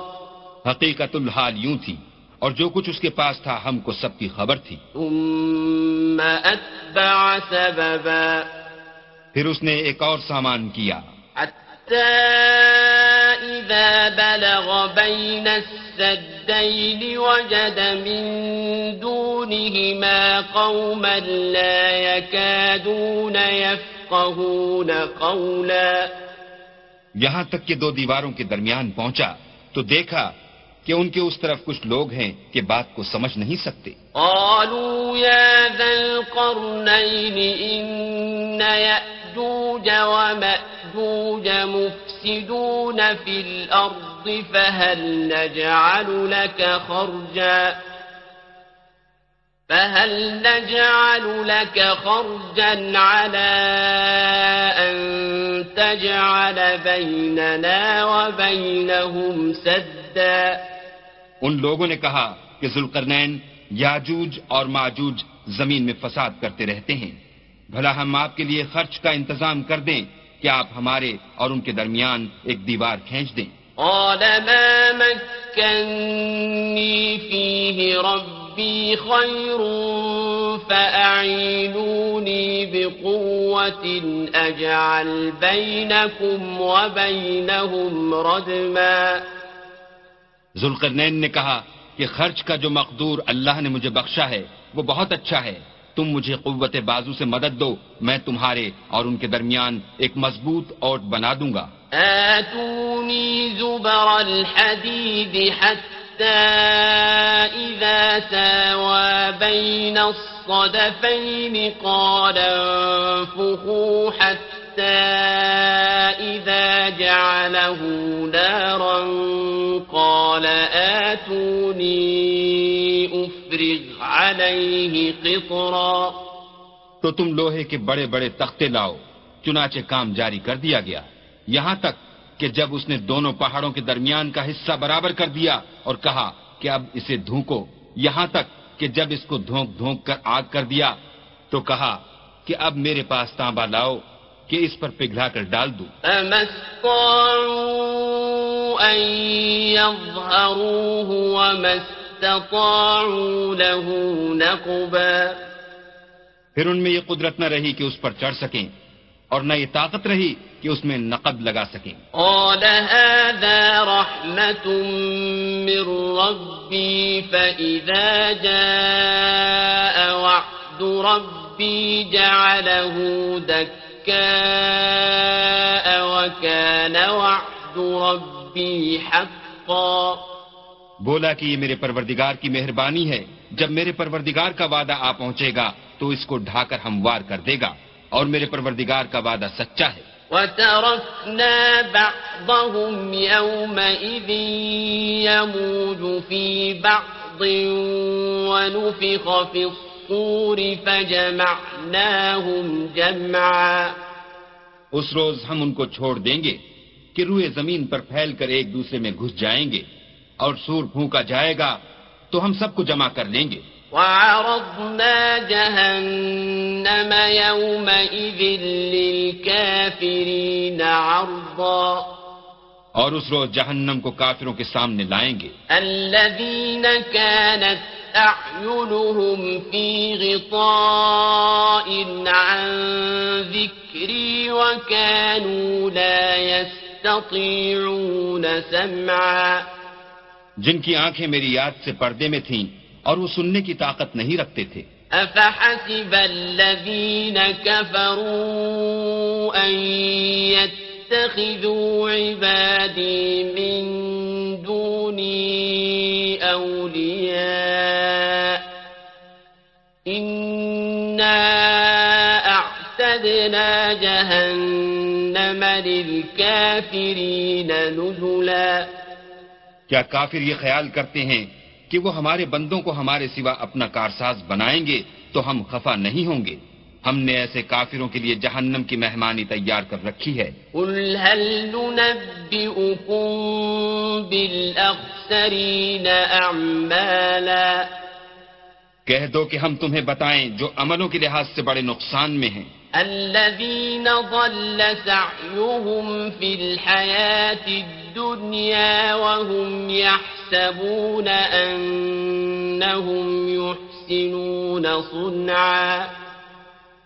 حقیقت الحال یوں تھی اور جو کچھ اس کے پاس تھا ہم کو سب کی خبر تھی۔ ثم أتبع سببا۔ پھر اس نے ایک اور سامان کیا۔ إذا بلغ بين السدين وجد من دونهما قوما لا يكادون يفقهون قولا یہاں تک کہ دو دیواروں کے درمیان پہنچا تو دیکھا کہ ان کے اس طرف کچھ لوگ ہیں کہ بات کو سمجھ نہیں سکتے قالوا يا ذا القرنين إن يأجوج ومأجوج مفسدون في الأرض فهل نجعل لك خرجا؟ فهل نجعل لك خرجا على أن تجعل بيننا وبينهم سدا؟ ان لوگوں نے کہا کہ ذوالقرنین یاجوج اور ماجوج زمین میں فساد کرتے رہتے ہیں۔ بھلا ہم آپ کے لیے خرچ کا انتظام کر دیں کہ آپ ہمارے اور ان کے درمیان ایک دیوار کھینچ دیں۔ قال ما مكنني فيه ربي خير فأعينوني بقوة أجعل بينكم وبينهم ردما۔ ذوالقرنین نے کہا کہ خرچ کا جو مقدور اللہ نے مجھے بخشا ہے، وہ بہت اچھا ہے۔ تم مجھے قوت بازو سے مدد دو، میں تمہارے اور ان کے درمیان ایک مضبوط اوٹ بنا دوں گا۔ آتوني زبر الحديد حتى إذا ساوى بين الصدفين قال انفخوا حتى إذا جعله نارا قال آتوني أفرغ عليه قطرا تو تم لوہے کے بڑے بڑے تختے لاؤ، چنانچہ کام جاری کر دیا گیا۔ یہاں تک کہ جب اس نے دونوں پہاڑوں کے درمیان کا حصہ برابر کر دیا اور کہا کہ اب اسے دھونکو، یہاں تک کہ جب اس کو دھونک دھونک کر آگ کر دیا تو کہا کہ اب میرے پاس تانبا لاؤ۔ کہ اس پر پگھلا کر ڈال دوں۔ فما استطاعوا أن يظهروه وما استطاعوا له نقبا۔ پھر ان میں یہ قدرت نہ رہی کہ اس پر چڑھ سکیں اور نہ یہ طاقت رہی کہ اس میں نقب لگا سکیں۔ قال هذا رحمة من ربي فإذا جاء وعد ربي جعله دكاء وكان وعد ربي حقا۔ بولا کہ یہ میرے پروردگار کی مہربانی ہے۔ جب میرے پروردگار کا وعدہ آ پہنچے گا تو اس کو ڈھا کر ہموار کر دے گا۔ اور میرے پروردگار کا وعدہ سچا ہے۔ وتركنا بعضهم يومئذ يموج في بعض ونفخ في الصور۔ فجمعناهم جمعا۔ اس روز ہم ان کو چھوڑ دیں گے کہ روئے زمین پر پھیل کر ایک دوسرے میں گھس جائیں گے اور سور پھونکا جائے گا تو ہم سب کو جمع کر لیں گے۔ وعرضنا جهنم يومئذ للكافرين عرضا۔ اور اس روز جہنم کو کافروں کے سامنے لائیں گے۔ الذين كانت أعينهم في غطاء عن ذكري وكانوا لا يستطيعون سمعا. جن کی آنکھیں میری یاد سے پردے میں تھیں اور وہ سننے کی طاقت نہیں رکھتے تھے۔ أفحسب الذين كفروا أن يتخذوا عبادي من دوني أولياء. إنا أعتدنا جهنم للكافرين نزلا. کیا کافر یہ خیال کرتے ہیں کہ وہ ہمارے بندوں کو ہمارے سوا اپنا کارساز بنائیں گے تو ہم خفا نہیں ہوں گے؟ ہم نے ایسے کافروں کے لیے جہنم کی مہمانی تیار کر رکھی ہے۔ قل هل ننبئكم بالأخسرين أعمالا؟ کہہ دو کہ ہم تمہیں بتائیں جو عملوں کے لحاظ سے بڑے نقصان میں ہیں۔ الذين ضل سعيهم في الحياة الدنيا وهم يحسبون أنهم يحسنون صنعا۔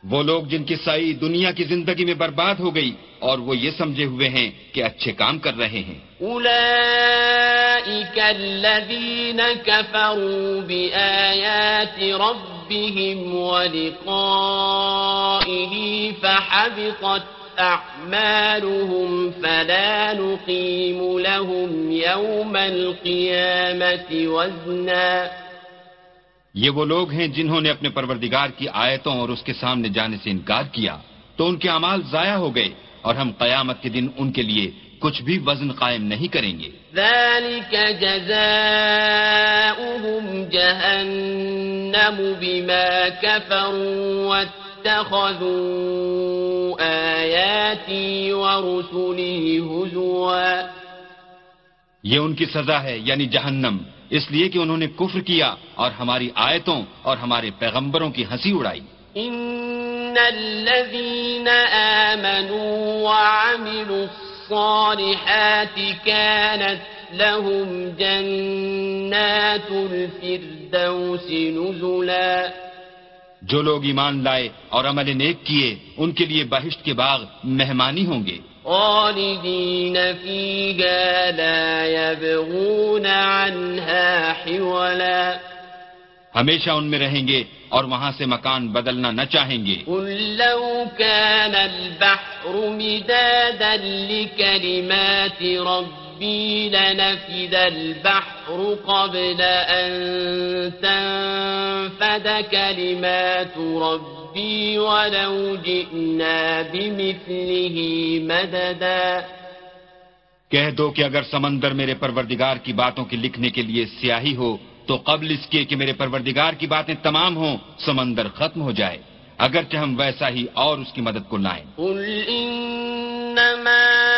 وہ لوگ جن کی سائی دنیا کی زندگی میں برباد ہو گئی اور وہ یہ سمجھے ہوئے ہیں کہ اچھے کام کر رہے ہیں۔ أولئك الذين كفروا بآيات ربهم ولقائه فحبطت أعمالهم فلا نقيم لهم يوم القيامة وزنا۔ یہ وہ لوگ ہیں جنہوں نے اپنے پروردگار کی آیتوں اور اس کے سامنے جانے سے انکار کیا۔ تو ان کے اعمال ضائع ہو گئے اور ہم قیامت کے دن ان کے لیے کچھ بھی وزن قائم نہیں کریں گے۔ ذلك جزاؤهم جهنم بما كفروا واتخذوا هزوا۔ یہ ان کی سزا ہے یعنی جہنم۔ اس لیے کہ انہوں نے کفر کیا اور ہماری آیتوں اور ہمارے پیغمبروں کی ہنسی اڑائی۔ الذين آمنوا وعملوا الصالحات كانت لهم جنات الفردوس نزلا۔ جو لوگ ایمان لائے اور عمل نیک کیے ان کے لیے بہشت کے باغ مہمانی ہوں گے۔ خالدين فيها لا يبغون عنها حولا. ہمیشہ ان میں رہیں گے اور وہاں سے مکان بدلنا نہ چاہیں گے۔ قل لو كان البحر مدادا لكلمات ربي لنفد البحر قبل أن تنفد كلمات ربي ولو جئنا بمثله مددا کہہ دو کہ اگر سمندر میرے پروردگار کی باتوں کے لکھنے کے لیے سیاہی ہو تو قبل اس کے کہ میرے پروردگار کی باتیں تمام ہوں سمندر ختم ہو جائے۔ اگرچہ ہم ویسا ہی اور اس کی مدد کو لائیں۔ قل أنا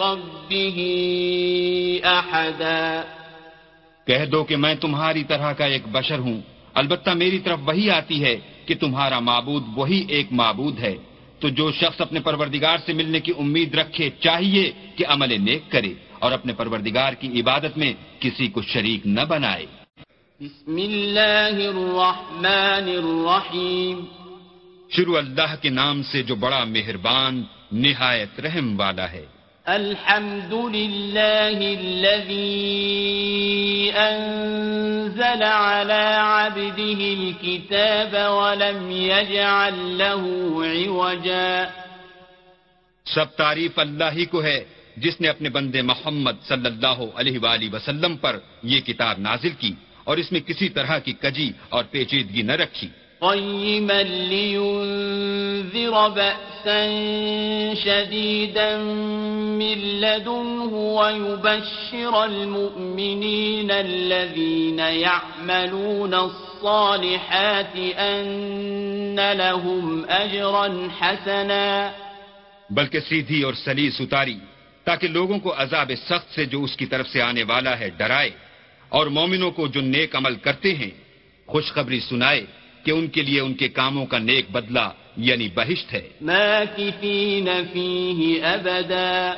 ربه کہہ دو کہ میں تمہاری طرح کا ایک بشر ہوں۔ البتہ میری طرف وہی آتی ہے کہ تمہارا معبود وہی ایک معبود ہے۔ تو جو شخص اپنے پروردگار سے ملنے کی امید رکھے چاہیے کہ عمل نیک کرے اور اپنے پروردگار کی عبادت میں کسی کو شریک نہ بنائے۔ بسم الله الرحمن الرحيم شروع اللہ کے نام سے جو بڑا مہربان نہایت رحم والا ہے۔ الحمد لله الذي أنزل على عبده الكتاب ولم يجعل له عوجا۔ سب تعریف اللہ ہی کو ہے جس نے اپنے بندے محمد صلی اللہ علیہ وآلہ وسلم پر یہ کتاب نازل کی اور اس میں کسی طرح کی کجی اور پیچیدگی نہ رکھی۔ قيما لينذر بأسا شديدا من لدنه ويبشر المؤمنين الذين يعملون الصالحات أن لهم أجرا حسنا. بلکہ سیدھی اور سلیس اتاری تاکہ لوگوں کو عذاب سخت سے جو اس کی طرف سے آنے والا ہے، ڈرائے اور مومنوں کو جو نیک عمل کرتے ہیں، خوشخبری سنائے کہ ان کے لیے ان کے کاموں کا نیک بدلہ یعنی بہشت ہے۔ فيه أبدا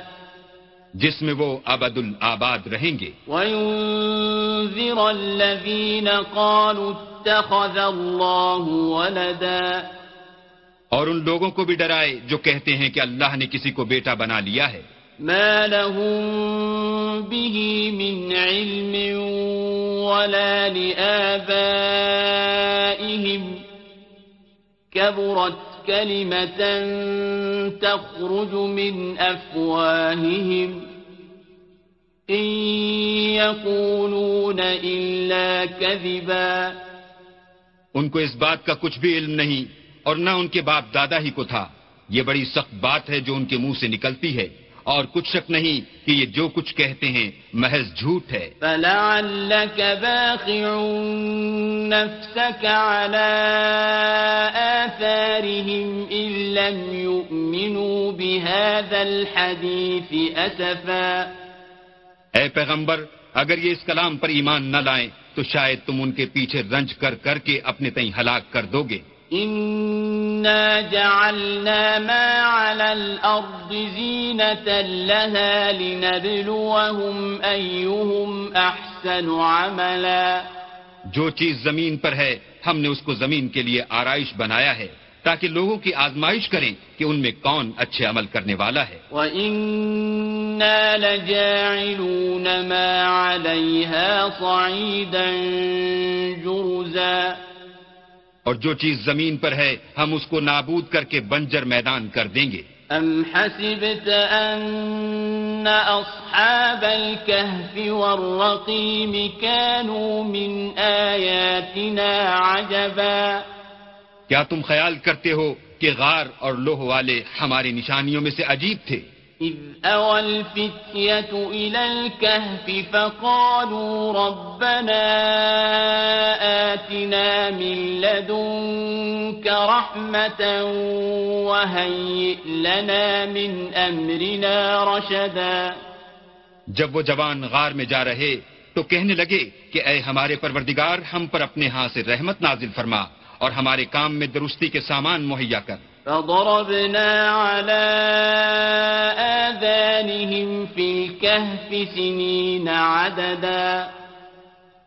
جس میں وہ ابد الآباد رہیں گے۔ وينذر الذين قالوا اتخذ الله ولدا۔ اور ان لوگوں کو بھی ڈرائے جو کہتے ہیں کہ اللہ نے کسی کو بیٹا بنا لیا ہے۔ ما لهم به من علم ولا لآبائهم كبرت كلمة تخرج من أفواههم إن يقولون إلا كذبا ان کو اس بات کا کچھ بھی علم نہیں اور نہ ان کے باپ دادا ہی کو تھا۔ یہ بڑی سخت بات ہے جو ان کے منہ سے نکلتی ہے۔ اور کچھ شک نہیں کہ یہ جو کچھ کہتے ہیں محض جھوٹ ہے۔ فلعلك باخع نفسك على آثارهم إن لم يؤمنوا بهذا الحديث أسفا۔ اے پیغمبر اگر یہ اس کلام پر ایمان نہ لائیں تو شاید تم ان کے پیچھے رنج کر کر کے اپنے تئیں ہلاک کر دو گے۔ إنا جعلنا ما على الأرض زينة لها لنبلوهم أيهم أحسن عملا۔ جو چیز زمین پر ہے ہم نے اس کو زمین کے لیے آرائش بنایا ہے تاکہ لوگوں کی آزمائش کریں کہ ان میں کون اچھے عمل کرنے والا ہے۔ وَإِنَّا إنا لجاعلون ما عليها صعيدا جرزا۔ اور جو چیز زمین پر ہے ہم اس کو نابود کر کے بنجر میدان کر دیں گے۔ أم حسبت أن أصحاب الكهف والرقيم كانوا من آياتنا عجبا۔ کیا تم خیال کرتے ہو کہ غار اور لوہ والے ہماری نشانیوں میں سے عجیب تھے؟ إذ أوى الفتية إلى الكهف فقالوا ربنا آتنا من لدنك رحمة وهيئ لنا من أمرنا رشدا. جب وہ جوان غار میں جا رہے تو کہنے لگے کہ اے ہمارے پروردگار ہم پر اپنے ہاں سے رحمت نازل فرما اور ہمارے کام میں درستی کے سامان مہیا کر۔ فضربنا على آذانهم في الكهف سنين عددا.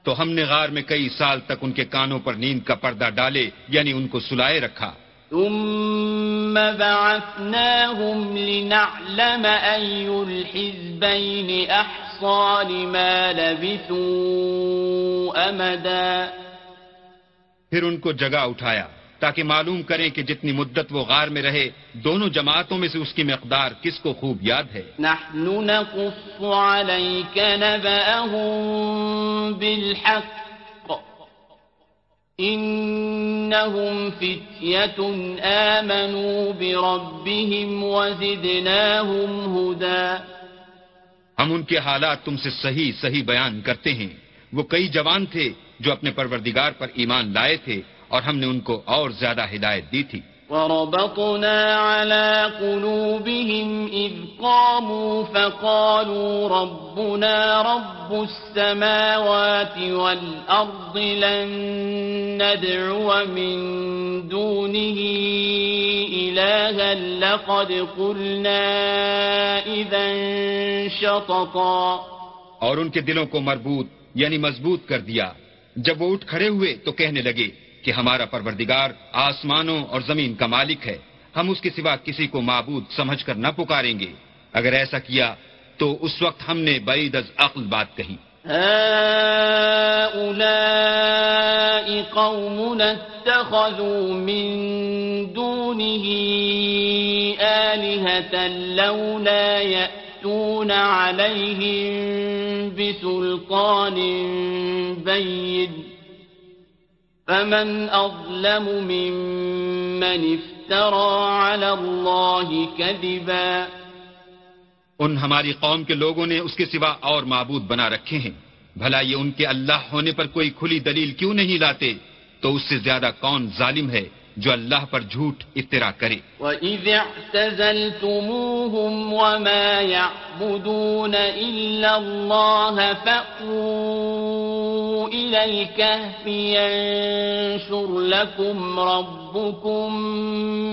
تو ہم نے غار میں کئی سال تک ان کے کانوں پر نیند کا پردہ ڈالے یعنی ان کو سلائے رکھا۔ ثم بعثناهم لنعلم أي الحزبين أحصى لما لبثوا أمدا. پھر ان کو جگہ اٹھایا۔ تاکہ معلوم کریں کہ جتنی مدت وہ غار میں رہے دونوں جماعتوں میں سے اس کی مقدار کس کو خوب یاد ہے؟ نحن نقص عليك نبأهم بالحق. إنهم فتية آمنوا بربهم وزدناهم هدى. ہم ان کے حالات تم سے صحیح صحیح بیان کرتے ہیں۔ وہ کئی جوان تھے جو اپنے پروردگار پر ایمان لائے تھے۔ اور ہم نے ان کو اور زیادہ ہدایت دی تھی۔ وربطنا على قلوبهم إذ قاموا فقالوا ربنا رب السماوات والأرض لن ندعو من دونه إلها لقد قلنا إذا شططا۔ اور ان کے دلوں کو مربوط یعنی مضبوط کر دیا۔ جب وہ اٹھ کھڑے ہوئے تو کہنے لگے کہ ہمارا پروردگار آسمانوں اور زمین کا مالک ہے۔ ہم اس کے سوا کسی کو معبود سمجھ کر نہ پکاریں گے۔ اگر ایسا کیا تو اس وقت ہم نے بعید از عقل بات کہی۔ هؤلاء قوم اتخذوا من دونه آلهة لولا يأتون عليهم بسلطان بين فمن أظلم ممن افترى على الله كذبا ان ہماری قوم کے لوگوں نے اس کے سوا اور معبود بنا رکھے ہیں۔ بھلا یہ ان کے اللہ ہونے پر کوئی کھلی دلیل کیوں نہیں لاتے؟ تو اس سے زیادہ کون ظالم ہے؟ جو اللہ پر جھوٹ افترا کرے وَإِذِ اعْتَزَلْتُمُوهُمْ وَمَا يَعْبُدُونَ إِلَّا اللَّهَ فَأْوُوا إِلَى الْكَهْفِ يَنشُرْ لَكُمْ رَبُّكُم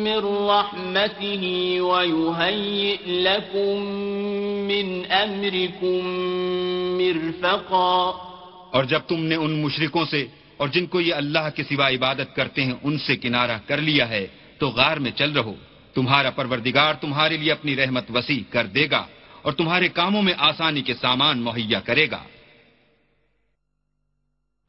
مِّن رَّحْمَتِهِ وَيُهَيِّئْ لَكُم مِّنْ أَمْرِكُم مِّرْفَقًا اور جب تم نے ان مشرکوں سے اور جن کو یہ اللہ کے سوا عبادت کرتے ہیں، ان سے کنارہ کر لیا ہے، تو غار میں چل رہو۔ تمہارا پروردگار تمہارے لیے اپنی رحمت وسیع کر دے گا اور تمہارے کاموں میں آسانی کے سامان مہیا کرے گا۔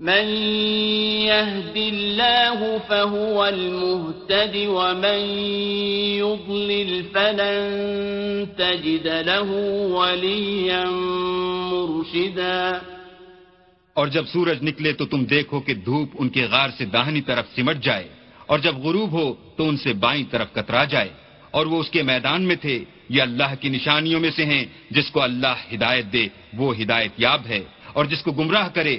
من يهد الله فهو المهتد ومن يضلل فلن تجد له وليا مرشدا اور جب سورج نکلے تو تم دیکھو کہ دھوپ ان کے غار سے داہنی طرف سمٹ جائے، اور جب غروب ہو تو ان سے بائیں طرف کترا جائے، اور وہ اس کے میدان میں تھے، یہ اللہ کی نشانیوں میں سے ہیں، جس کو اللہ ہدایت دے، وہ ہدایت یاب ہے، اور جس کو گمراہ کرے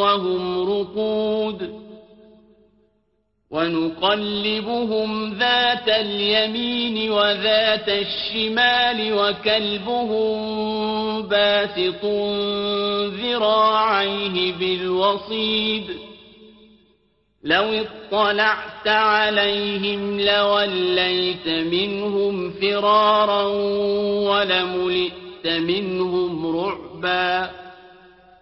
وهم رقود ونقلبهم ذات اليمين وذات الشمال وكلبهم باسط ذراعيه بالوصيد لو اطلعت عليهم لوليت منهم فرارا ولملئت منهم رعبا.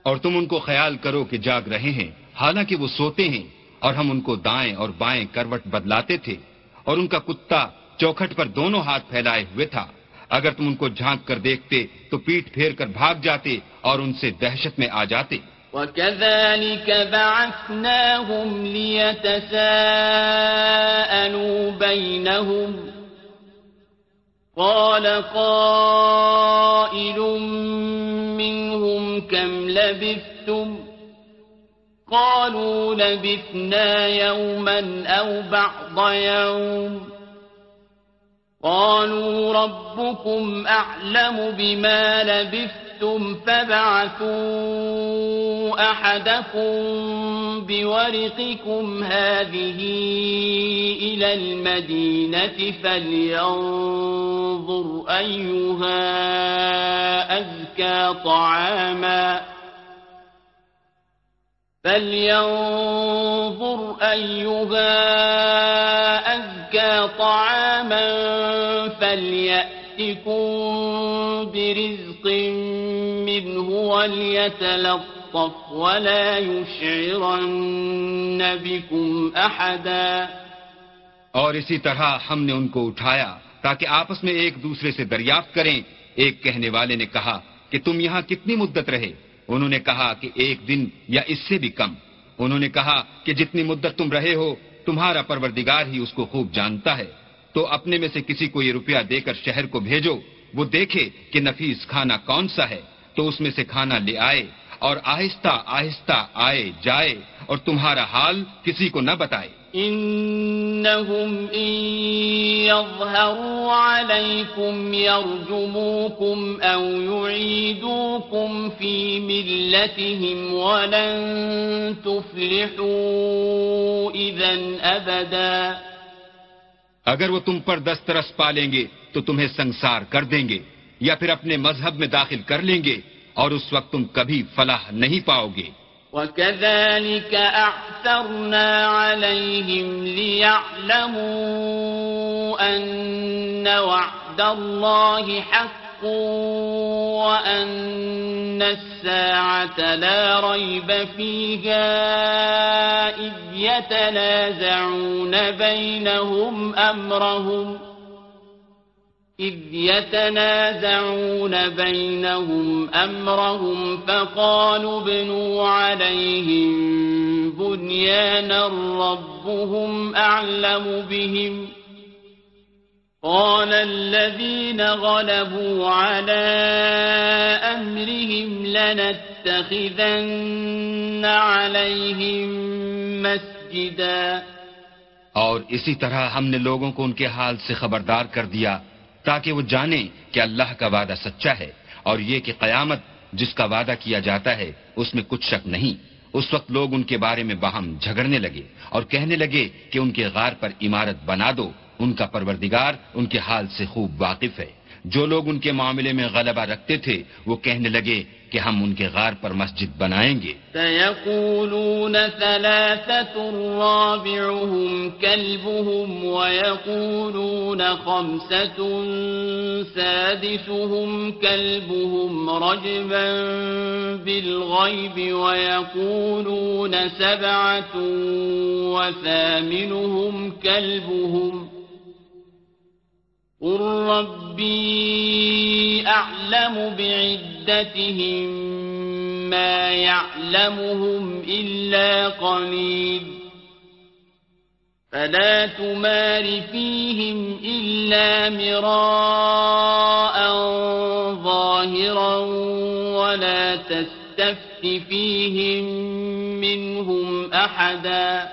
اور تم ان کو خیال کرو کہ جاگ رہے ہیں، حالانکہ وہ سوتے ہیں اور ہم ان کو دائیں اور بائیں کروٹ بدلاتے تھے اور ان کا کتا چوکھٹ پر دونوں ہاتھ پھیلائے ہوئے تھا۔ اگر تم ان کو جھانک کر دیکھتے تو پیٹ پھیر کر بھاگ جاتے اور ان سے دہشت میں آ جاتے۔ وَكَذَلِكَ بَعَثْنَاهُمْ لِيَتَسَاءَلُوا بَيْنَهُمْ. قَالَ قَائِلٌ مِّنْهُمْ كَمْ لَبِثْتُمْ؟ قالوا لبثنا يوما أو بعض يوم. قالوا ربكم أعلم بما لبثتم. فبعثوا أحدكم بورقكم هذه إلى المدينة فلينظر أيها أزكى طعاماً فلينظر أيها أذكى طعاما فليأتكم برزق منه وليتلطف ولا يشعرن بكم أحدا۔ اور اسی طرح ہم نے ان کو اٹھایا تاکہ آپس میں ایک دوسرے سے دریافت کریں۔ ایک کہنے والے نے کہا کہ تم یہاں کتنی مدت رہے؟ انہوں نے کہا کہ ایک دن یا اس سے بھی کم۔ انہوں نے کہا کہ جتنی مدت تم رہے ہو، تمہارا پروردگار ہی اس کو خوب جانتا ہے۔ تو اپنے میں سے کسی کو یہ روپیہ دے کر شہر کو بھیجو۔ وہ دیکھے کہ نفیس کھانا کون سا ہے۔ تو اس میں سے کھانا لے آئے اور آہستہ آہستہ آئے جائے اور تمہارا حال کسی کو نہ بتائے۔ إنهم إن يظهروا عليكم يرجموكم أو يعيدوكم في ملتهم ولن تفلحوا إذا أبدا اگر وہ تم پر دسترس پالیں گے تو تمہیں سنسار کر دیں گے۔ یا پھر اپنے مذہب میں داخل کر لیں گے اور اس وقت تم کبھی فلاح نہیں پاؤ گے وكذلك أعثرنا عليهم ليعلموا أن وعد الله حق وأن الساعة لا ريب فيها إذ يتنازعون بينهم أمرهم إذ يتنازعون بينهم أمرهم فقالوا ابنوا عليهم بنيانا ربهم أعلم بهم. قال الذين غلبوا على أمرهم لنتخذن عليهم مسجدا. اور اسی طرح ہم نے لوگوں کو ان کے حال سے خبردار کر دیا۔ تاکہ وہ جانیں کہ اللہ کا وعدہ سچا ہے اور یہ کہ قیامت جس کا وعدہ کیا جاتا ہے، اس میں کچھ شک نہیں۔ اس وقت لوگ ان کے بارے میں باہم جھگڑنے لگے اور کہنے لگے کہ ان کے غار پر عمارت بنا دو۔ ان کا پروردگار ان کے حال سے خوب واقف ہے۔ جو لوگ ان کے معاملے میں غلبہ رکھتے تھے، وہ کہنے لگے کہ ہم ان کے غار پر مسجد بنائیں گے۔ سَيَقُولُونَ ثَلَاثَةٌ رَابِعُهُمْ كَلْبُهُمْ وَيَقُولُونَ خَمْسَةٌ سَادِسُهُمْ كَلْبُهُمْ رَجْبًا بِالْغَيْبِ وَيَقُولُونَ سَبْعَةٌ وَثَامِنُهُمْ كَلْبُهُمْ ۖ قل ربي أعلم بعدتهم ما يعلمهم إلا قليل فلا تمار فيهم إلا مراء ظاهرا ولا تستفت فيهم منهم أحدا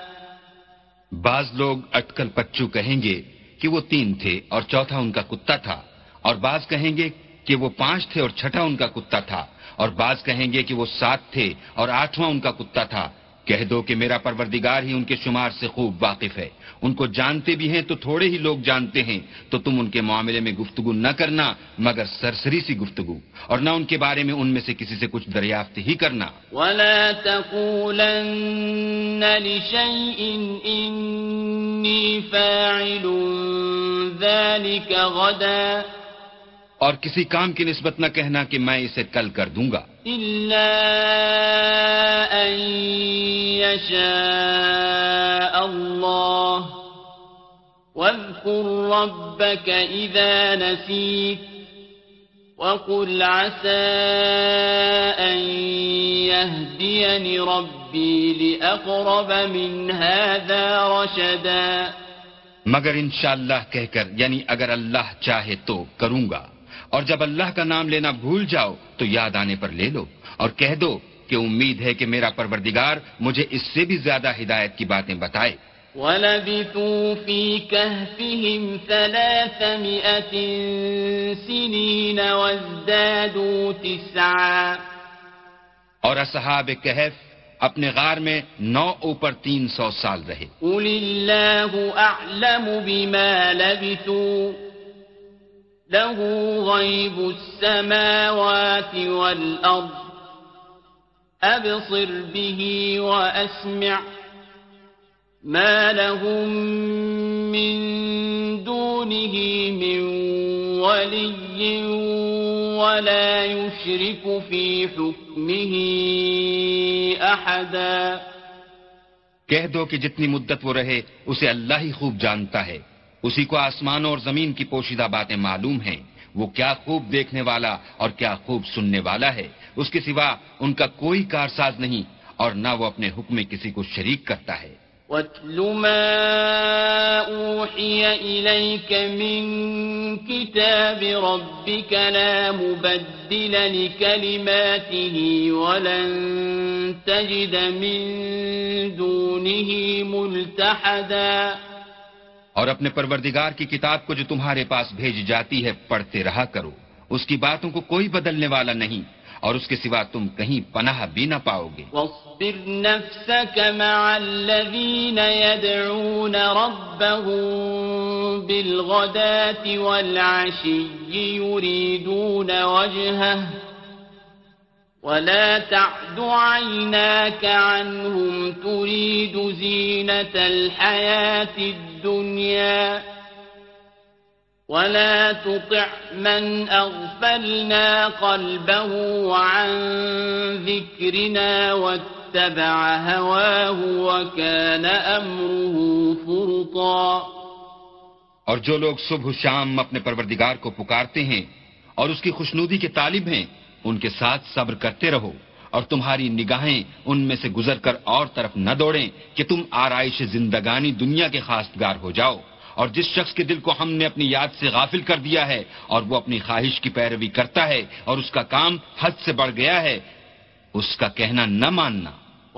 بعض لوگ اٹکل پچو کہیں گے کہ وہ تین تھے اور چوتھا ان کا کتا تھا۔ اور بعض کہیں گے کہ وہ پانچ تھے اور چھٹا ان کا کتا تھا۔ اور بعض کہیں گے کہ وہ سات تھے اور آٹھواں ان کا کتا تھا۔ کہہ دو کہ میرا پروردگار ہی ان کے شمار سے خوب واقف ہے۔ ان کو جانتے بھی ہیں تو تھوڑے ہی لوگ جانتے ہیں۔ تو تم ان کے معاملے میں گفتگو نہ کرنا، مگر سرسری سی گفتگو۔ اور نہ ان کے بارے میں ان میں سے کسی سے کچھ دریافت ہی کرنا۔ ولا تقولن لشيء إني فاعل ذلك غدا اور کسی کام کی نسبت نہ کہنا کہ میں اسے کل کر دوں گا۔ إلا أن يشاء الله واذكر ربك إذا نسيت وقل عسى أن يهديني ربي لأقرب من هذا رشدا۔ مگر انشاءاللہ کہہ کر یعنی اگر اللہ چاہے تو کروں گا۔ اور جب اللہ کا نام لینا بھول جاؤ تو یاد آنے پر لے لو اور کہہ دو کہ امید ہے کہ میرا پروردگار مجھے اس سے بھی زیادہ ہدایت کی باتیں بتائے۔ ولبثوا في كهفهم ثلاثمائة سنين وازدادوا تسعا۔ اور اصحاب کہف اپنے غار میں نو اوپر تین سو سال رہے۔ قل الله أعلم بما لبثوا۔ له غيب السماوات والأرض. أبصر به وأسمع. ما لهم من دونه من ولي ولا يشرك في حكمه أحدا. کہہ دو کہ جتنی مدت وہ رہے اسے اللہ ہی خوب جانتا ہے۔ اسی کو آسمانوں اور زمین کی پوشیدہ باتیں معلوم ہیں۔ وہ کیا خوب دیکھنے والا اور کیا خوب سننے والا ہے۔ اس کے سوا ان کا کوئی کارساز نہیں اور نہ وہ اپنے حکم میں کسی کو شریک کرتا ہے۔ واتل ما أوحي إليك من كتاب ربك لا مبدل لكلماته ولن تجد من دونه ملتحدا اور اپنے پروردگار کی کتاب کو جو تمہارے پاس بھیج جاتی ہے، پڑھتے رہا کرو۔ اس کی باتوں کو کوئی بدلنے والا نہیں، اور اس کے سوا تم کہیں پناہ بھی نہ پاؤ گے۔ واصبر نفسك مع الذين يدعون ربهم بالغداة والعشي يريدون وجهه ولا تعد عيناك عنهم تريد زينة الحياة الدنيا ولا تطع من أغفلنا قلبه عن ذكرنا واتبع هواه وكان أمره فرطا اور جو لوگ صبح و شام اپنے پروردگار کو پکارتے ہیں اور اس کی خوشنودی کے طالب ہیں ان کے ساتھ صبر کرتے رہو اور تمہاری نگاہیں ان میں سے گزر کر اور طرف نہ دوڑیں کہ تم آرائش زندگانی دنیا کے خواستگار ہو جاؤ۔ اور جس شخص کے دل کو ہم نے اپنی یاد سے غافل کر دیا ہے اور وہ اپنی خواہش کی پیروی کرتا ہے اور اس کا کام حد سے بڑھ گیا ہے، اس کا کہنا نہ ماننا۔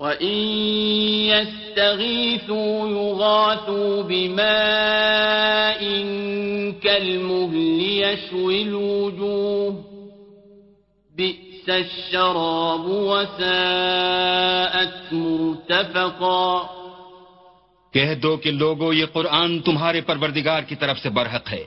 وإن يستغيثوا يغاثوا بماء كالمهل يشوي الوجوه بئس الشراب وساءت مرتفقا کہہ دو کہ لوگو، یہ قرآن تمہارے پروردگار کی طرف سے برحق ہے۔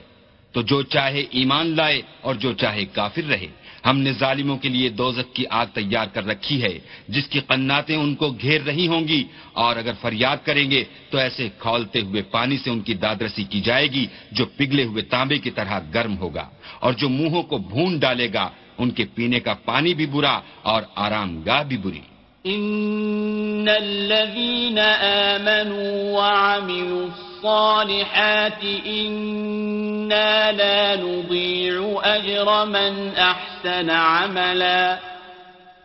تو جو چاہے ایمان لائے اور جو چاہے کافر رہے۔ ہم نے ظالموں کے لیے دوزک کی آگ تیار کر رکھی ہے، جس کی قناتیں ان کو گھیر رہی ہوں گی۔ اور اگر فریاد کریں گے، تو ایسے کھولتے ہوئے پانی سے ان کی دادرسی کی جائے گی، جو پگھلے ہوئے تانبے کی طرح گرم ہوگا۔ اور جو منہوں کو بھون ڈالے گا، ان کے پینے کا پانی بھی برا اور آرام گاہ بھی بری۔ إن الذين آمنوا وعملوا الصالحات إنا لا نضيع أجر من أحسن عملا.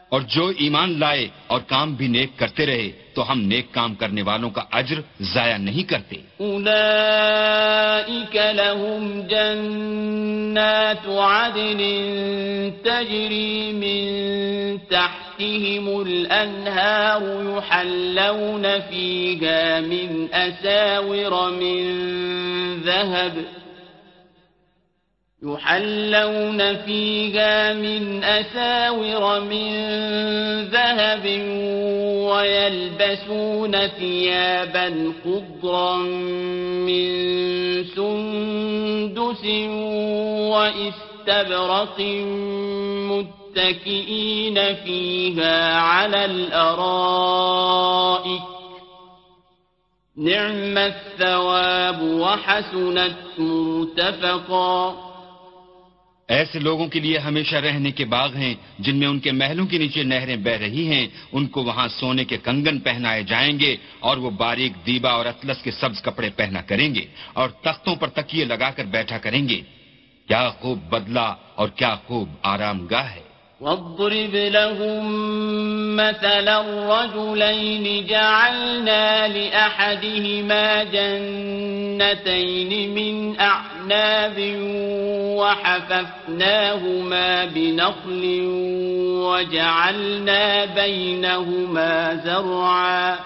اور جو ایمان لائے اور کام بھی نیک کرتے رہے تو ہم نیک کام کرنے والوں کا اجر ضائع نہیں کرتے۔ أولئك لهم جنات عدن تجري من تحتهم الأنهار يحلون فيها من أساور من ذهب يحلون فيها من أساور من ذهب ويلبسون ثيابا خضرا من سندس وإستبرق متكئين فيها على الأرائك. نعم الثواب وحسنت مرتفقا. ایسے لوگوں کے لیے ہمیشہ رہنے کے باغ ہیں جن میں ان کے محلوں کے نیچے نہریں بہ رہی ہیں۔ ان کو وہاں سونے کے کنگن پہنائے جائیں گے اور وہ باریک دیبا اور اطلس کے سبز کپڑے پہنا کریں گے اور تختوں پر تکیے لگا کر بیٹھا کریں گے۔ کیا خوب بدلہ اور کیا خوب آرام گاہ ہے۔ واضرب لهم مثلا الرجلين جعلنا لأحدهما جنتين من أعناب وحففناهما بنخل وجعلنا بينهما زرعا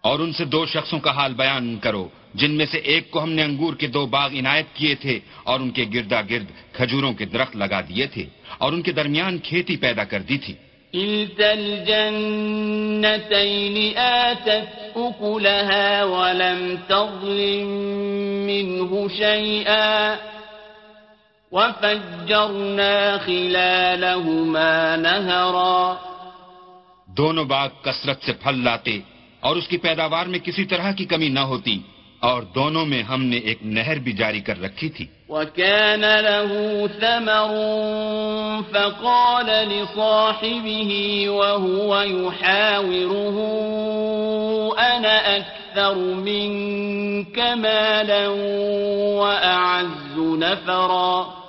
اور ان سے دو شخصوں کا حال بیان کرو۔ جن میں سے ایک کو ہم نے انگور کے دو باغ عنایت کیے تھے اور ان کے گردا گرد کھجوروں کے درخت لگا دیے تھے اور ان کے درمیان کھیتی پیدا کر دی تھی۔ كلتا الجنتين آتت أكلها ولم تظلم منه شيئا وفجرنا خلالهما نهرا دونوں باغ کثرت سے پھل لاتے اور اس کی پیداوار میں کسی طرح کی کمی نہ ہوتی۔ اور دونوں میں ہم نے ایک نہر بھی جاری کر رکھی تھی۔ وَكَانَ لَهُ ثَمَرٌ فَقَالَ لِصَاحِبِهِ وَهُوَ يُحَاوِرُهُ أَنَا أَكْثَرُ مِنكَ مَالًا وَأَعَزُّ نَفَرًا۔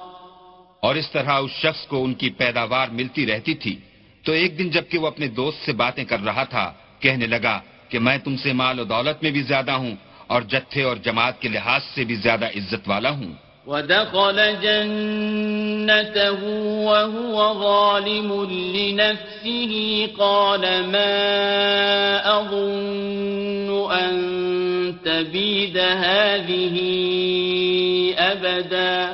اور اس طرح اس شخص کو ان کی پیداوار ملتی رہتی تھی۔ تو ایک دن جبکہ وہ اپنے دوست سے باتیں کر رہا تھا کہنے لگا کہ میں تم سے مال و دولت میں بھی زیادہ ہوں اور جتھے اور جماعت کے لحاظ سے بھی زیادہ عزت والا ہوں۔ ودخل جنته وهو ظالم لنفسه قال ما أظن أن تبيد هذه أبدا۔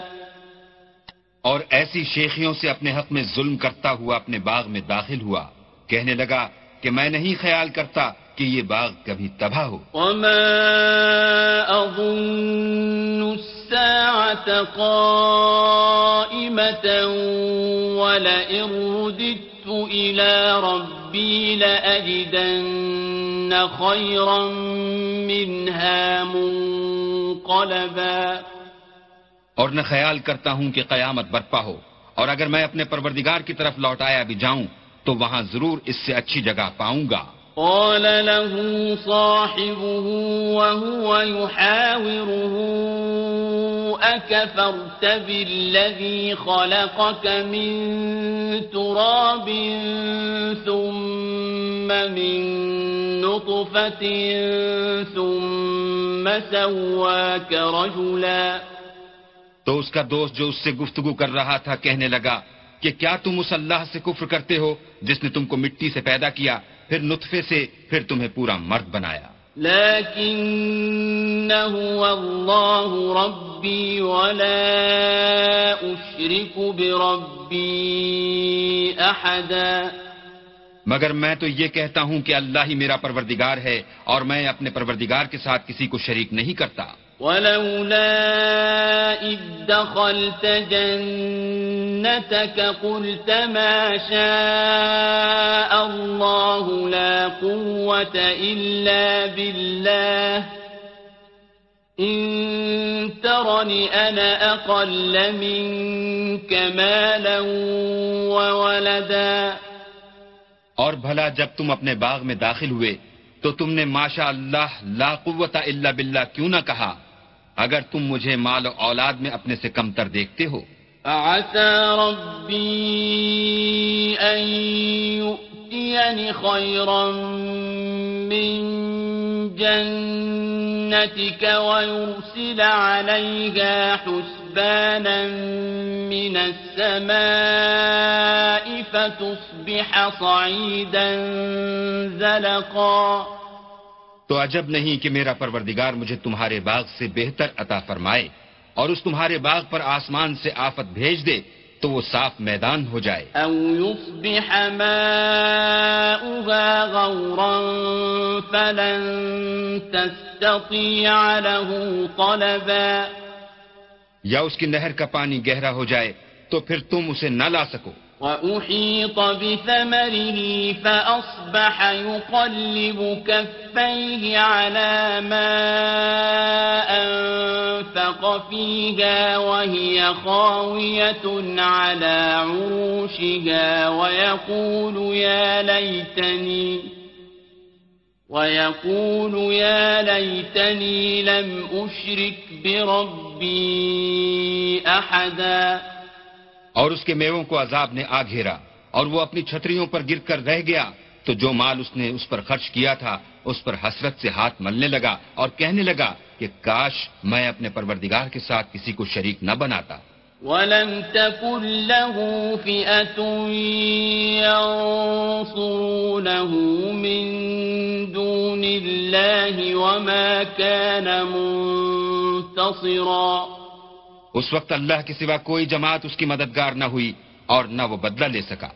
اور ایسی شیخیوں سے اپنے حق میں ظلم کرتا ہوا اپنے باغ میں داخل ہوا۔ کہنے لگا کہ میں نہیں خیال کرتا کہ یہ باغ کبھی تباہ ہو۔ وما أظن الساعة قائمة ولئن رددت إلى ربي لأجدن خيرا منها منقلبا۔ اور نہ خیال کرتا ہوں کہ قیامت برپا ہو۔ اور اگر میں اپنے پروردگار کی طرف لوٹایا بھی جاؤں تو وہاں ضرور اس سے اچھی جگہ پاؤں گا۔ قال له صاحبه وهو يحاوره، أكفرت بالذي خلقك من تراب ثم من نطفة ثم سواك رجلا. تو اس کا دوست جو اس سے گفتگو کر رہا تھا کہنے لگا کہ کیا تم اس اللہ سے کفر کرتے ہو جس نے تم کو مٹی سے پیدا کیا؟ پھر نطفے سے پھر تمہیں پورا مرد بنایا۔ ولا مگر میں تو یہ کہتا ہوں کہ اللہ ہی میرا پروردگار ہے اور میں اپنے پروردگار کے ساتھ کسی کو شریک نہیں کرتا۔ ولولا إذ دخلت جنتك قلت ما شاء الله لا قوة إلا بالله. إن ترني أنا أقل منك مالا وولدا. اور بھلا جب تم اپنے باغ میں داخل ہوئے تو تم نے ماشاء اللہ لا قوت الا باللہ کیوں نہ کہا؟ اگر تم مجھے مال و اولاد میں اپنے سے کم تر دیکھتے ہو ربی ان يؤتيني خيرا من جنتك ويرسل عليها حسبانا من السماء فتصبح صعيدا زلقا تو عجب نہیں کہ میرا پروردگار مجھے تمہارے باغ سے بہتر عطا فرمائے۔ اور اس تمہارے باغ پر آسمان سے آفت بھیج دے تو وہ صاف میدان ہو جائے۔ أو يصبح ماؤها غورا فلن تستطيع له طلبا۔ یا اس کی نہر کا پانی گہرا ہو جائے تو پھر تم اسے نہ لا سکو۔ وأحيط بثمره فأصبح يقلب كفيه على ما أنفق فيها وهي خاوية على عروشها ويقول يا ليتني ويقول يا ليتني لم أشرك بربي أحداً اور اس کے میووں کو عذاب نے آ گھیرا اور وہ اپنی چھتریوں پر گر کر رہ گیا تو جو مال اس نے اس پر خرچ کیا تھا، اس پر حسرت سے ہاتھ ملنے لگا اور کہنے لگا کہ کاش میں اپنے پروردگار کے ساتھ کسی کو شریک نہ بناتا۔ ولم تكن له فئة ينصرونه من دون الله وما كان منتصرا۔ اس وقت اللہ کے سوا کوئی جماعت اس کی مددگار نہ ہوئی اور نہ وہ بدلہ لے سکا۔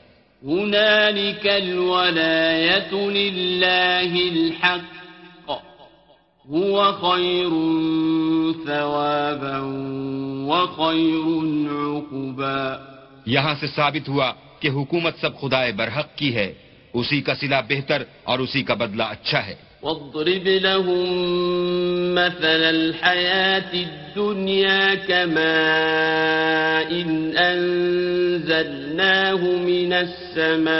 هنالك الولاية لله الحق۔ هو خير ثوابا وخير عقبا۔ یہاں سے ثابت ہوا کہ حکومت سب خدائے برحق کی ہے۔ اسی کا صلہ بہتر اور اسی کا بدلہ اچھا ہے۔ واضرب لهم مثل الحياة الدنيا كماء إن أنزلناه من السماء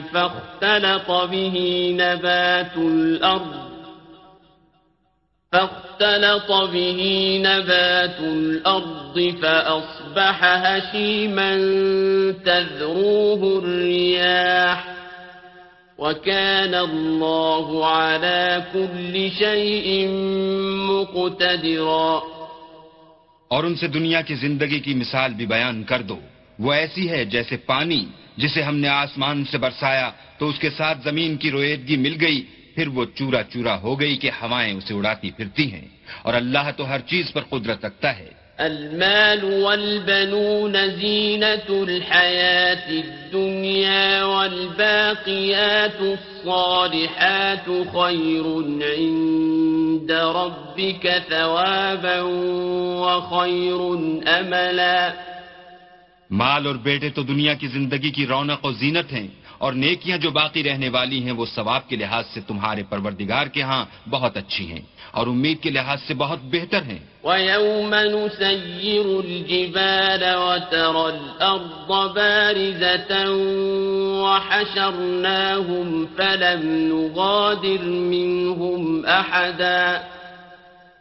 فاختلط به نبات الأرض فاختلط به نبات الأرض فأصبح هشيما تذروه الرياح وكان الله على كل شيء مقتدرا۔ اور ان سے دنیا کی زندگی کی مثال بھی بیان کر دو۔ وہ ایسی ہے جیسے پانی، جسے ہم نے آسمان سے برسایا تو اس کے ساتھ زمین کی رویدگی مل گئی، پھر وہ چورا چورا ہو گئی کہ ہوائیں اسے اڑاتی پھرتی ہیں۔ اور اللہ تو ہر چیز پر قدرت رکھتا ہے۔ المال والبنون زينة الحياة الدنيا والباقيات الصالحات خير عند ربك ثوابا وخير أملا. مال اور بیٹے تو دنیا کی زندگی کی رونق و زینت ہیں۔ اور نیکیاں جو باقی رہنے والی ہیں وہ ثواب کے لحاظ سے تمہارے پروردگار کے ہاں بہت اچھی ہیں اور امید کے لحاظ سے بہت بہتر ہیں۔ وَيَوْمَ نُسَيِّرُ الْجِبَالَ وَتَرَى الْأَرْضَ بَارِزَةً وَحَشَرْنَاهُمْ فَلَمْ نُغَادِرْ مِنْهُمْ أَحَدًا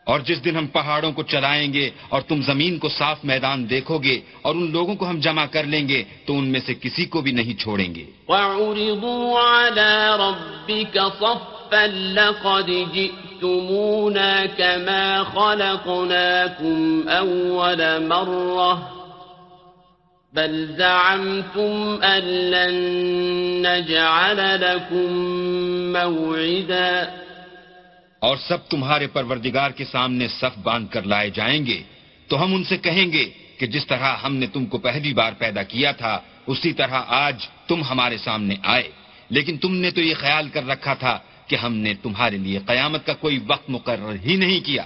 اور جس دن ہم پہاڑوں کو چلائیں گے اور تم زمین کو صاف میدان دیکھو گے اور ان لوگوں کو ہم جمع کر لیں گے، تو ان میں سے کسی کو بھی نہیں چھوڑیں گے۔ وَعُرِضُوا عَلَى رَبِّكَ صَفًّا لَقَدْ جِئْتُمُونَا كَمَا خَلَقْنَاكُمْ أَوَّلَ مَرَّةٍ بل زعمتم أن لن نجعل لكم موعدا اور سب تمہارے پروردگار کے سامنے صف باندھ کر لائے جائیں گے، تو ہم ان سے کہیں گے کہ جس طرح ہم نے تم کو پہلی بار پیدا کیا تھا، اسی طرح آج تم ہمارے سامنے آئے۔ لیکن تم نے تو یہ خیال کر رکھا تھا کہ ہم نے تمہارے لیے قیامت کا کوئی وقت مقرر ہی نہیں کیا۔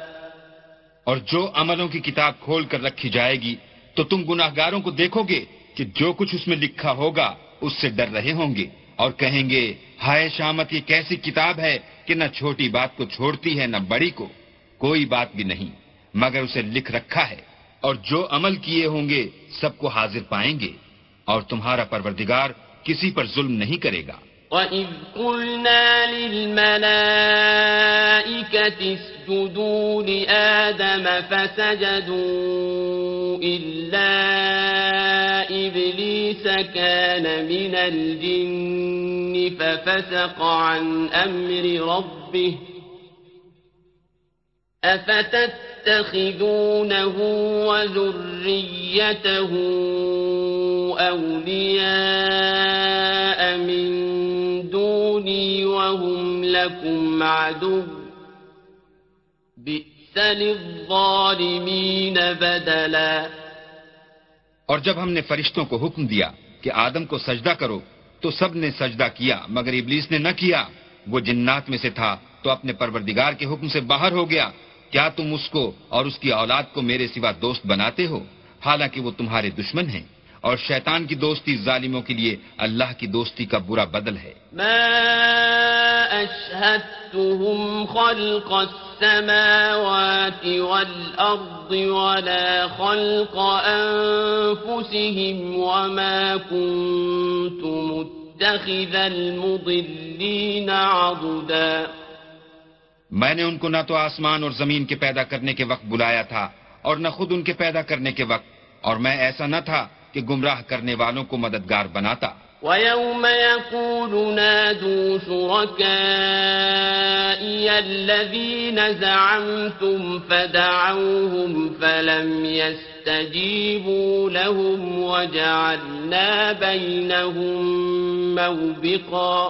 اور جو عملوں کی کتاب کھول کر رکھی جائے گی، تو تم گناہ گاروں کو دیکھو گے کہ جو کچھ اس میں لکھا ہوگا، اس سے ڈر رہے ہوں گے اور کہیں گے، ہائے شامت، یہ کیسی کتاب ہے کہ نہ چھوٹی بات کو چھوڑتی ہے، نہ بڑی کو۔ کوئی بات بھی نہیں، مگر اسے لکھ رکھا ہے اور جو عمل کیے ہوں گے، سب کو حاضر پائیں گے اور تمہارا پروردگار کسی پر ظلم نہیں کرے گا۔ وَإِذْ قُلْنَا لِلْمَلَائِكَةِ اسْجُدُوا لِآدَمَ فَسَجَدُوا إِلَّا إِبْلِيسَ كَانَ مِنَ الْجِنِّ فَفَسَقَ عَنْ أَمْرِ رَبِّهِ أَفَتَتَّخِذُونَهُ وَذُرِّيَّتَهُ أَوْلِيَاءَ لكم عدو بئس للظالمين بدلا اور جب ہم نے فرشتوں کو حکم دیا کہ آدم کو سجدہ کرو، تو سب نے سجدہ کیا، مگر ابلیس نے نہ کیا۔ وہ جنات میں سے تھا، تو اپنے پروردگار کے حکم سے باہر ہو گیا۔ کیا تم اس کو اور اس کی اولاد کو میرے سوا دوست بناتے ہو؟ حالانکہ وہ تمہارے دشمن ہیں۔ اور شیطان کی دوستی ظالموں کے لیے اللہ کی دوستی کا برا بدل ہے۔ ما اشهدتهم خلق السماوات والارض ولا خلق انفسهم وما كنت متخذ المضلين عضدا۔ میں نے ان کو نہ تو آسمان اور زمین کے پیدا کرنے کے وقت بلایا تھا اور نہ خود ان کے پیدا کرنے کے وقت اور میں ایسا نہ تھا کہ گمراہ کرنے والوں کو مددگار بناتا۔ وَيَوْمَ يَقُولُ نَادُوا شُرَكَائِيَ الَّذِينَ زَعَمْتُمْ فَدَعَوْهُمْ فَلَمْ يَسْتَجِيبُوا لَهُمْ وَجَعَلْنَا بَيْنَهُمْ مَوْبِقًا۔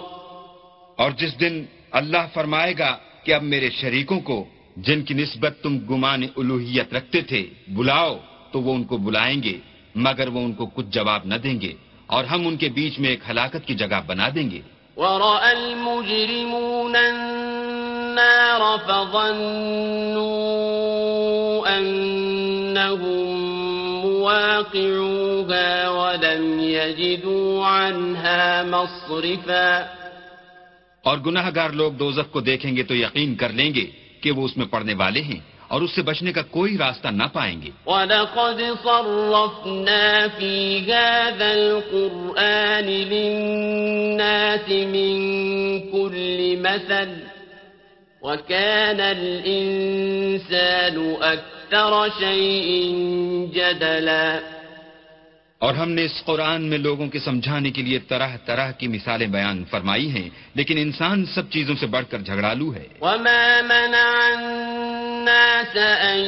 اور جس دن اللہ فرمائے گا کہ اب میرے شریکوں کو جن کی نسبت تم گمان الوہیت رکھتے تھے بلاؤ تو وہ ان کو بلائیں گے۔ مگر وہ ان کو کچھ جواب نہ دیں گے اور ہم ان کے بیچ میں ایک ہلاکت کی جگہ بنا دیں گے۔ وَرَأَ الْمُجْرِمُونَ النَّارَ فَظَنُّوا أَنَّهُمْ مُوَاقِعُوهَا وَلَمْ يَجِدُوا عَنْهَا مَصْرِفًا۔ اور گناہ گار لوگ دوزخ کو دیکھیں گے تو یقین کر لیں گے کہ وہ اس میں پڑنے والے ہیں۔ وَلَقَدْ صَرَّفْنَا فِي هَٰذَا الْقُرْآَنِ لِلنَّاسِ مِنْ كُلِّ مَثَلٍ وكان الإنسان أكثر شيء جدلا. اور ہم نے اس قرآن میں لوگوں کے سمجھانے کے لیے طرح طرح کی مثالیں بیان فرمائی ہیں، لیکن انسان سب چیزوں سے بڑھ کر جھگڑالو ہے۔ وما منع الناس ان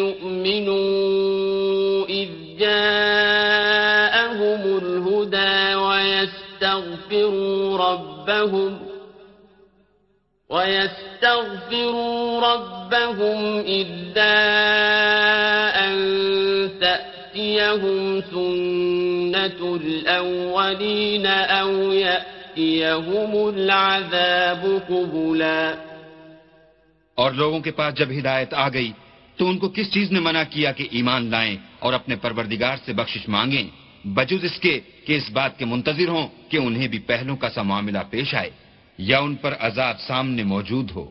يؤمنوا اذ جاءهم الهدى ويستغفروا ربهم ويستغفروا ربهم إلا أن تأتي تأتيهم سنة الأولين أو يأتيهم العذاب قبلا اور لوگوں کے پاس جب ہدایت آ گئی، تو ان کو کس چیز نے منع کیا کہ ایمان لائیں اور اپنے پروردگار سے بخشش مانگیں؟ بجز اس کے کہ اس بات کے منتظر ہوں کہ انہیں بھی پہلوں کا سا معاملہ پیش آئے یا ان پر عذاب سامنے موجود ہو۔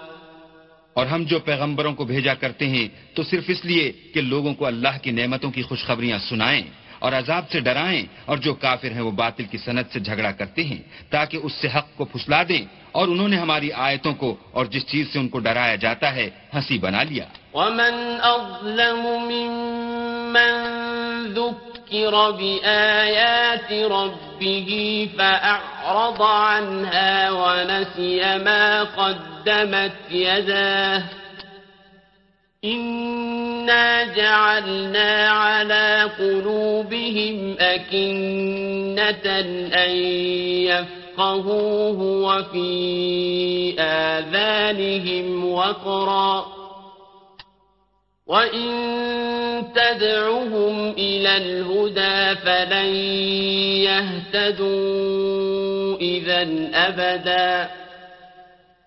اور ہم جو پیغمبروں کو بھیجا کرتے ہیں، تو صرف اس لیے کہ لوگوں کو اللہ کی نعمتوں کی خوشخبریاں سنائیں اور عذاب سے ڈرائیں اور جو کافر ہیں وہ باطل کی صنعت سے جھگڑا کرتے ہیں، تاکہ اس سے حق کو پھسلا دیں اور انہوں نے ہماری آیتوں کو اور جس چیز سے ان کو ڈرایا جاتا ہے، ہنسی بنا لیا۔ ومن ذكر بآيات ربه فأعرض عنها ونسي ما قدمت يداه. إنا جعلنا على قلوبهم أكنة أن يفقهوه وفي آذانهم وقرا وإن تدعهم إلى الهدى فلن يهتدوا إذا أبداً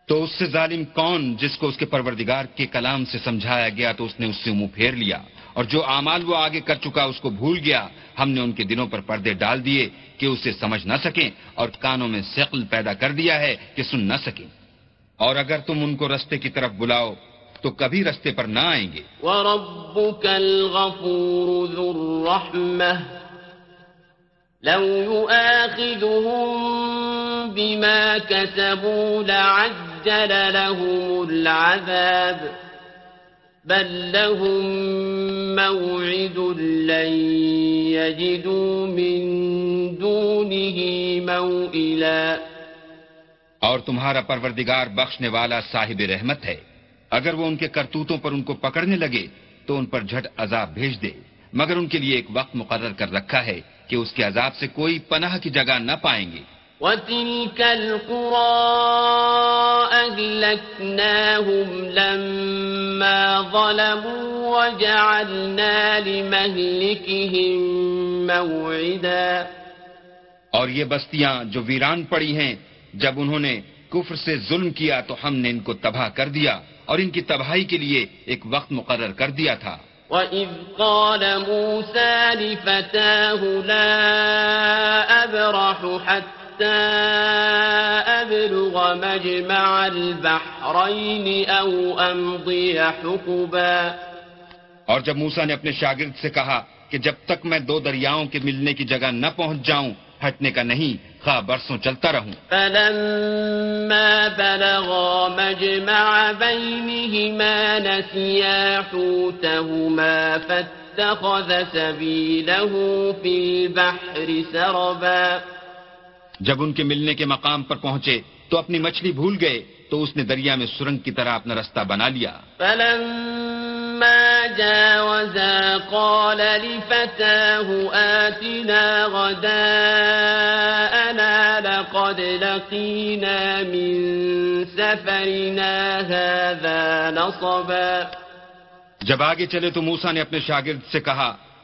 تو اس سے ظالم کون جس کو اس کے پروردگار کے کلام سے سمجھایا گیا تو اس نے اس سے منہ پھیر لیا؟ اور جو اعمال وہ آگے کر چکا اس کو بھول گیا۔ ہم نے ان کے دنوں پر پردے ڈال دیے کہ اسے سمجھ نہ سکیں اور کانوں میں سقل پیدا کر دیا ہے کہ سن نہ سکیں۔ اور اگر تم ان کو رستے کی طرف بلاؤ تو کبھی رستے پر نہ آئیں گے۔ وَرَبُّكَ الْغَفُورُ ذُو الرَّحْمَةِ لَوْ يُؤَاخِذُهُم بِمَا كَسَبُوا لَعَجَّلَ لَهُمُ الْعَذَابَ بَل لَّهُم مَّوْعِدٌ لَّن يَجِدُوا مِن دُونِهِ مَوْئِلًا اور تمہارا پروردگار بخشنے والا صاحب رحمت ہے۔ اگر وہ ان کے کرتوتوں پر ان کو پکڑنے لگے تو ان پر جھٹ عذاب بھیج دے۔ مگر ان کے لیے ایک وقت مقرر کر رکھا ہے کہ اس کے عذاب سے کوئی پناہ کی جگہ نہ پائیں گے۔ وَتِلْكَ الْقُرَىٰ أَهْلَكْنَاهُمْ لَمَّا ظَلَمُوا وَجَعَلْنَا لِمَهْلِكِهِم مَّوْعِدًا۔ اور یہ بستیاں جو ویران پڑی ہیں جب انہوں نے کفر سے ظلم کیا تو ہم نے ان کو تباہ کر دیا۔ اور ان کی تباہی کے لیے ایک وقت مقرر کر دیا تھا۔ وَإِذْ قَالَ مُوسَى لِفَتَاهُ لَا أَبْرَحُ حَتَّى أَبْلُغَ مَجْمَعَ الْبَحْرَيْنِ أَوْ أَمْضِيَ حُقُبًا۔ اور جب موسا نے اپنے شاگرد سے کہا کہ جب تک میں دو دریاؤں کے ملنے کی جگہ نہ پہنچ جاؤں ہٹنے کا نہیں خواہ برسوں چلتا رہوں۔ فلما بلغا مجمع بينهما نسيا حوتهما فاتخذ سبيله في البحر سربا۔ جب ان کے ملنے کے مقام پر پہنچے تو اپنی مچھلی بھول گئے تو اس نے دریا میں سرنگ کی طرح اپنا رستہ بنا لیا۔ فلما فلما جاوزا قال لفتاه آتنا غداءنا لقد لقينا من سفرنا هذا نصبا جب آگے چلے تو موسیٰ نے اپنے شاگرد سے کہا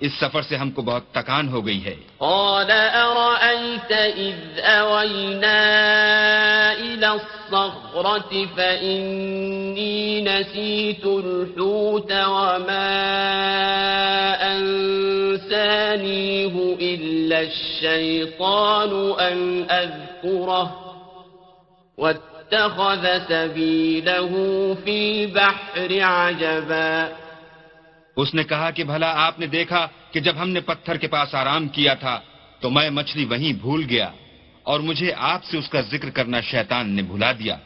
اس سفر سے ہم کو بہت تکان ہو گئی ہے قال أرأيت إذ أوينا إلى الصخرة فإني نسيت الحوت وما أنسانيه إلا الشيطان أن أذكره واتخذ سبيله في البحر عجبا اس نے کہا کہ بھلا آپ نے دیکھا کہ جب ہم نے پتھر کے پاس آرام کیا تھا تو میں مچھلی وہیں بھول گیا اور مجھے آپ سے اس کا ذکر کرنا شیطان نے بھلا دیا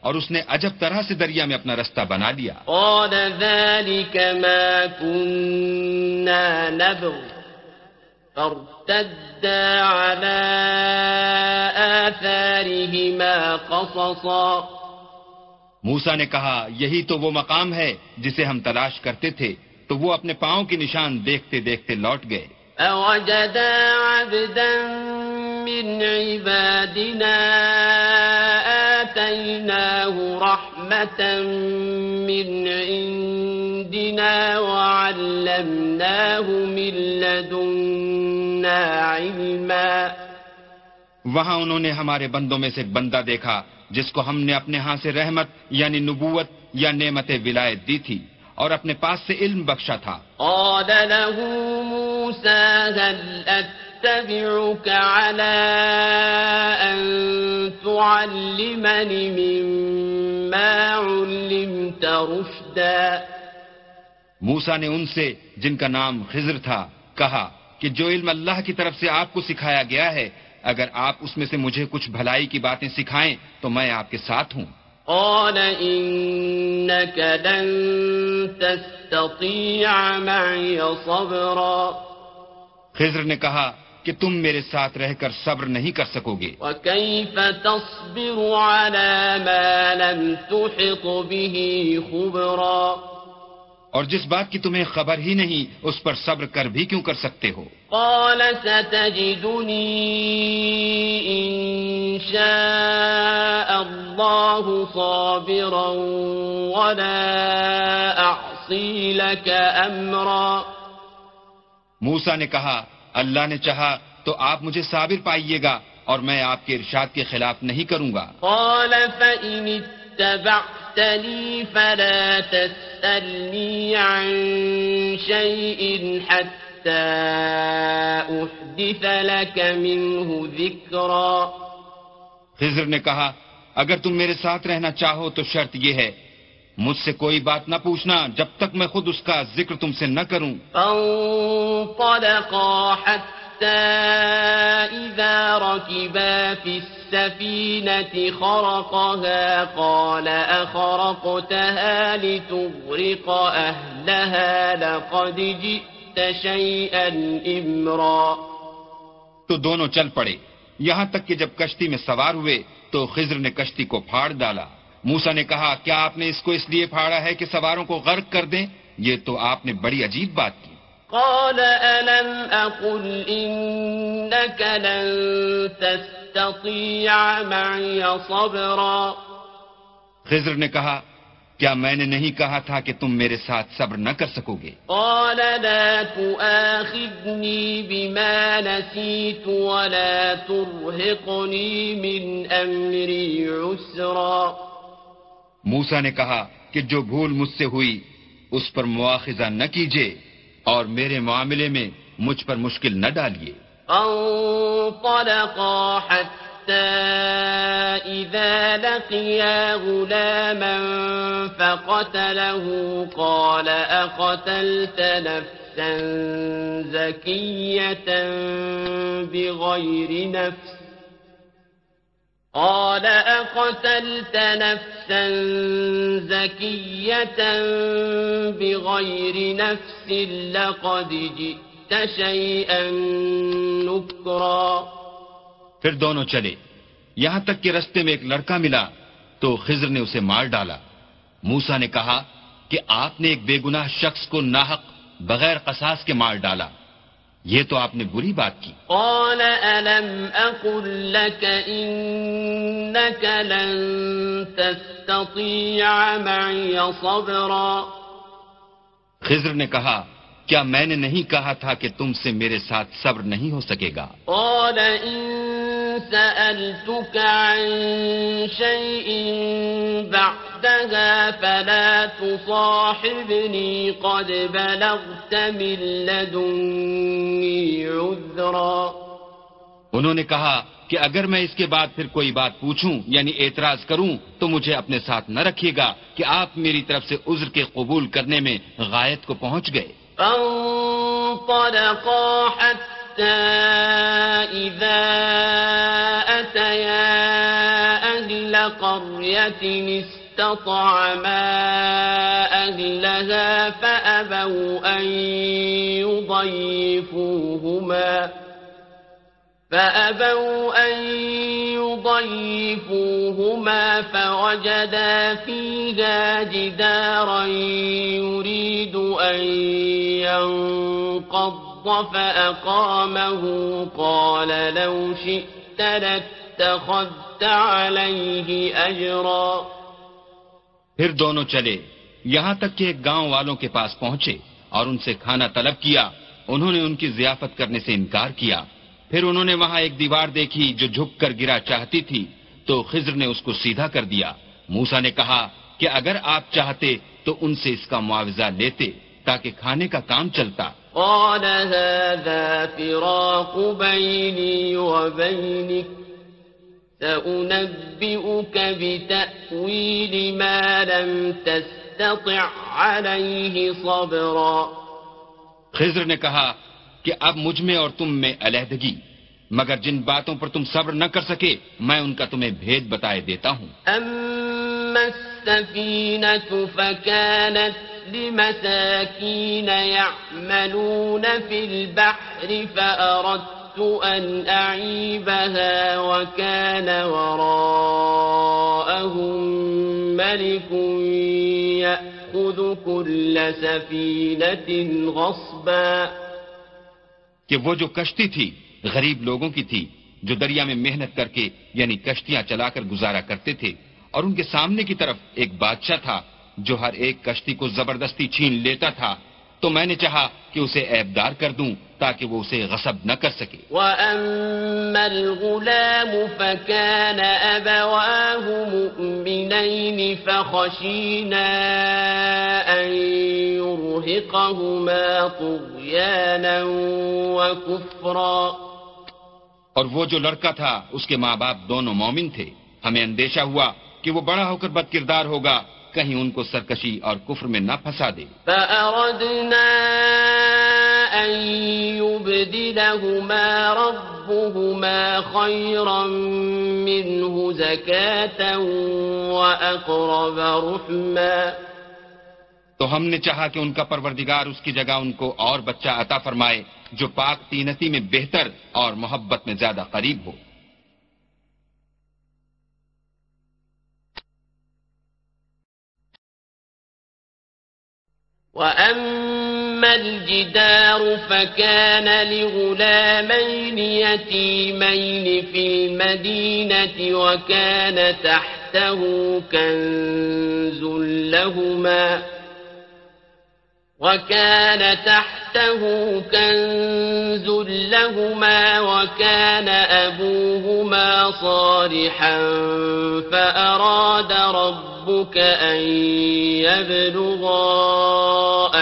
اور اس نے عجب طرح سے دریا میں اپنا رستہ بنا لیا۔ قال ذلك ما كنا نبغ۔ فارتدا على آثارهما قصصا۔ موسا نے کہا یہی تو وہ مقام ہے جسے ہم تلاش کرتے تھے۔ تو وہ اپنے پاؤں کے نشان دیکھتے دیکھتے لوٹ گئے۔ أوجدا عبدا من عبادنا آتيناه رحمة من عندنا وعلمناه من لدنا علما۔ وہاں انہوں نے ہمارے بندوں میں سے ایک بندہ دیکھا جس کو ہم نے اپنے ہاں سے رحمت یعنی نبوت یا نعمت ولایت دی تھی۔ اور اپنے پاس سے علم بخشا تھا۔ قال له موسى هل أتبعك على أن تعلمني مما علمت رشدا۔ موسا نے ان سے جن کا نام خضر تھا کہا کہ جو علم اللہ کی طرف سے آپ کو سکھایا گیا ہے اگر آپ اس میں سے مجھے کچھ بھلائی کی باتیں سکھائیں تو میں آپ کے ساتھ ہوں۔ قال إنك لن تستطيع معي صبرا خضر نے کہا کہ تم میرے ساتھ رہ کر صبر نہیں کر سکو گے۔ وكيف تصبر على ما لم تحط به خبرا اور جس بات کی تمہیں خبر ہی نہیں اس پر صبر کر بھی کیوں کر سکتے ہو؟ قال ستجدني إن شاء الله صابرا ولا أعصي لك أمرا موسا نے کہا اللہ نے چاہا تو آپ مجھے صابر پائیے گا اور میں آپ کے ارشاد کے خلاف نہیں کروں گا۔ قال فإن اتبعتني فلا تسألني عن شيء حتى أحدث لك منه ذكرا خضر نے کہا اگر تم میرے ساتھ رہنا چاہو تو شرط یہ ہے مجھ سے کوئی بات نہ پوچھنا جب تک میں خود اس کا ذکر تم سے نہ کروں۔ فانطلقا حتى إذا ركبا في السفينة خرقها قال أخرقتها لتغرق أهلها لقد جئت شيئا إمرا تو دونوں چل پڑے۔ یہاں تک کہ جب کشتی میں سوار ہوئے تو خضر نے کشتی کو پھاڑ ڈالا۔ موسا نے کہا، کیا آپ نے اس کو اس لیے پھاڑا ہے کہ سواروں کو غرق کر دیں؟ یہ تو آپ نے بڑی عجیب بات کی۔ قال ألم أقل إنك لن تستطيع معي صبرا خضر نے کہا کیا میں نے نہیں کہا تھا کہ تم میرے ساتھ صبر نہ کر سکو گے قال لا تؤاخذني بما نسيت ولا ترهقني من أمري عسرا موسا نے کہا کہ جو بھول مجھ سے ہوئی اس پر مواخذہ نہ کیجیے اور میرے معاملے میں مجھ پر مشکل نہ ڈالیے۔ إذا لقيا غلاما فقتله قال أقتلت نفسا زكية بغير نفس؟ قال أقتلت نفسا زكية بغير نفس لقد جئت شيئا نكرا. پھر دونوں چلے۔ یہاں تک کہ رستے میں ایک لڑکا ملا تو خضر نے اسے مار ڈالا۔ موسا نے کہا کہ آپ نے ایک بے گناہ شخص کو ناحق بغیر قصاص کے مار ڈالا۔ یہ تو آپ نے بری بات کی۔ قال ألم أقل لك إنك لن تستطيع معي صبرا۔ خضر نے کہا کیا میں نے نہیں کہا تھا کہ تم سے میرے ساتھ صبر نہیں ہو سکے گا؟ قال إن سألتك عن شيء بعدها فلا تصاحبني قد بلغت من لدني عذرا انہوں نے کہا کہ اگر میں اس کے بعد پھر کوئی بات پوچھوں یعنی اعتراض کروں تو مجھے اپنے ساتھ نہ رکھیے گا کہ آپ میری طرف سے عذر کے قبول کرنے میں غایت کو پہنچ گئے۔ فانطلقا حتى إذا أتيا أهل قرية استطعما أهلها فأبوا أن يضيفوهما فأبوا أن يضيفوهما فوجدا فيها جدارا يريد أن ينقض فأقامه قال لو شئت لاتخذت عليه أجرا پھر دونوں چلے، یہاں تک کہ ایک گاؤں والوں کے پاس پہنچے اور ان سے کھانا طلب کیا۔ انہوں نے ان کی ضیافت کرنے سے انکار کیا۔ پھر انہوں نے وہاں ایک دیوار دیکھی جو جھک کر گرا چاہتی تھی، تو خضر نے اس کو سیدھا کر دیا۔ موسا نے کہا کہ اگر آپ چاہتے تو ان سے اس کا معاوضہ لیتے تاکہ کھانے کا کام چلتا۔ قال هذا فراق بيني وبينك. سأنبئك بتأويل ما لم تستطع عليه صبرا خضر نے کہا کہ اب مجھ میں اور تم میں علیحدگی مگر جن باتوں پر تم صبر نہ کر سکے میں ان کا تمہیں بھید بتائے دیتا ہوں۔ وأما السفينة فكانت لمساكين يعملون في البحر فأردت أن أعيبها وكان وراءهم ملك يأخذ كل سفينة غصبا کہ وہ جو کشتی تھی غریب لوگوں کی تھی، جو دریا میں محنت کر کے یعنی کشتیاں چلا کر گزارا کرتے تھے، اور ان کے سامنے کی طرف ایک بادشاہ تھا جو ہر ایک کشتی کو زبردستی چھین لیتا تھا۔ تو میں نے چاہا کہ اسے عیبدار کر دوں تاکہ وہ اسے غصب نہ کر سکے۔ وَأَمَّا الْغُلَامُ فَكَانَ أَبَوَاهُ مُؤْمِنَيْنِ فَخَشِينَا أَن يُرْهِقَهُمَا طُغْيَانًا وَكُفْرًا۔ اور وہ جو لڑکا تھا اس کے ماں باپ دونوں مومن تھے۔ ہمیں اندیشہ ہوا کہ وہ بڑا ہو کر بد کردار ہوگا۔ کہیں ان کو سرکشی اور کفر میں نہ پھنسا دے۔ فَأَرَدْنَا أَن يُبْدِلَهُمَا رَبُّهُمَا خَيْرًا مِّنْهُ زَكَاةً وَأَقْرَبَ رُحْمًا۔ تو ہم نے چاہا کہ ان کا پروردگار اس کی جگہ ان کو اور بچہ عطا فرمائے جو پاک تینتی میں بہتر اور محبت میں زیادہ قریب ہو۔ وأما الجدار فكان لغلامين يتيمين في المدينة وكان تحته كنز لهما وكان تحته كنز لهما وكان أبوهما صالحا فأراد ربك أن يبلغا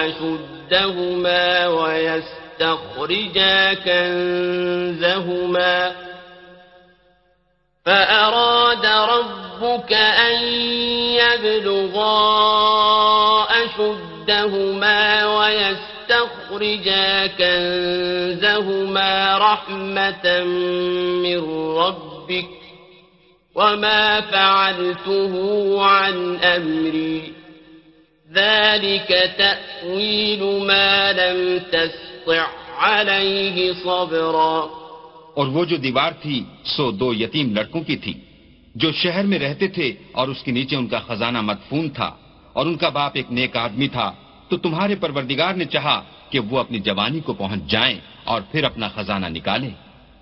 أشدهما ويستخرجا كنزهما فأراد ربك أن يبلغا كيدهما ويستخرجا كنزهما رحمة من ربك وما فعلته عن أمري ذلك تأويل ما لم تستع عليه صبرا اور وہ جو دیوار تھی سو دو یتیم لڑکوں کی تھی جو شہر میں رہتے تھے اور اس کے نیچے ان کا خزانہ مدفون تھا اور ان کا باپ ایک نیک آدمی تھا، تو تمہارے پروردگار نے چاہا کہ وہ اپنی جوانی کو پہنچ جائیں اور پھر اپنا خزانہ نکالیں۔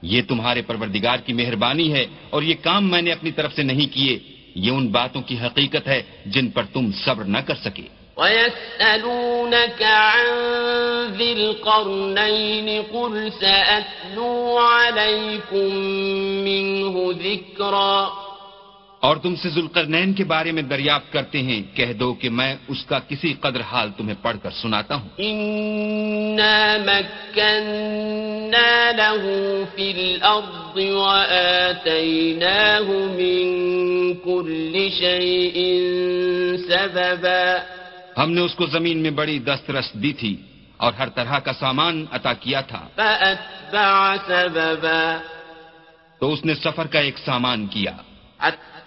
یہ تمہارے پروردگار کی مہربانی ہے اور یہ کام میں نے اپنی طرف سے نہیں کیے۔ یہ ان باتوں کی حقیقت ہے جن پر تم صبر نہ کر سکے۔ وَيَسْأَلُونَكَ عَنْ ذِي الْقَرْنَيْنِ قُلْ سَأَتْلُو عَلَيْكُمْ مِنْهُ ذِكْرًا۔ اور تم سے ذوالقرنین کے بارے میں دریافت کرتے ہیں کہہ دو کہ میں اس کا کسی قدر حال تمہیں پڑھ کر سناتا ہوں۔ انا مکننا له فی الارض وآتیناه من كل شیء سببا۔ ہم نے اس کو زمین میں بڑی دسترس دی تھی اور ہر طرح کا سامان عطا کیا تھا۔ فأتبع سببا۔ تو اس نے سفر کا ایک سامان کیا۔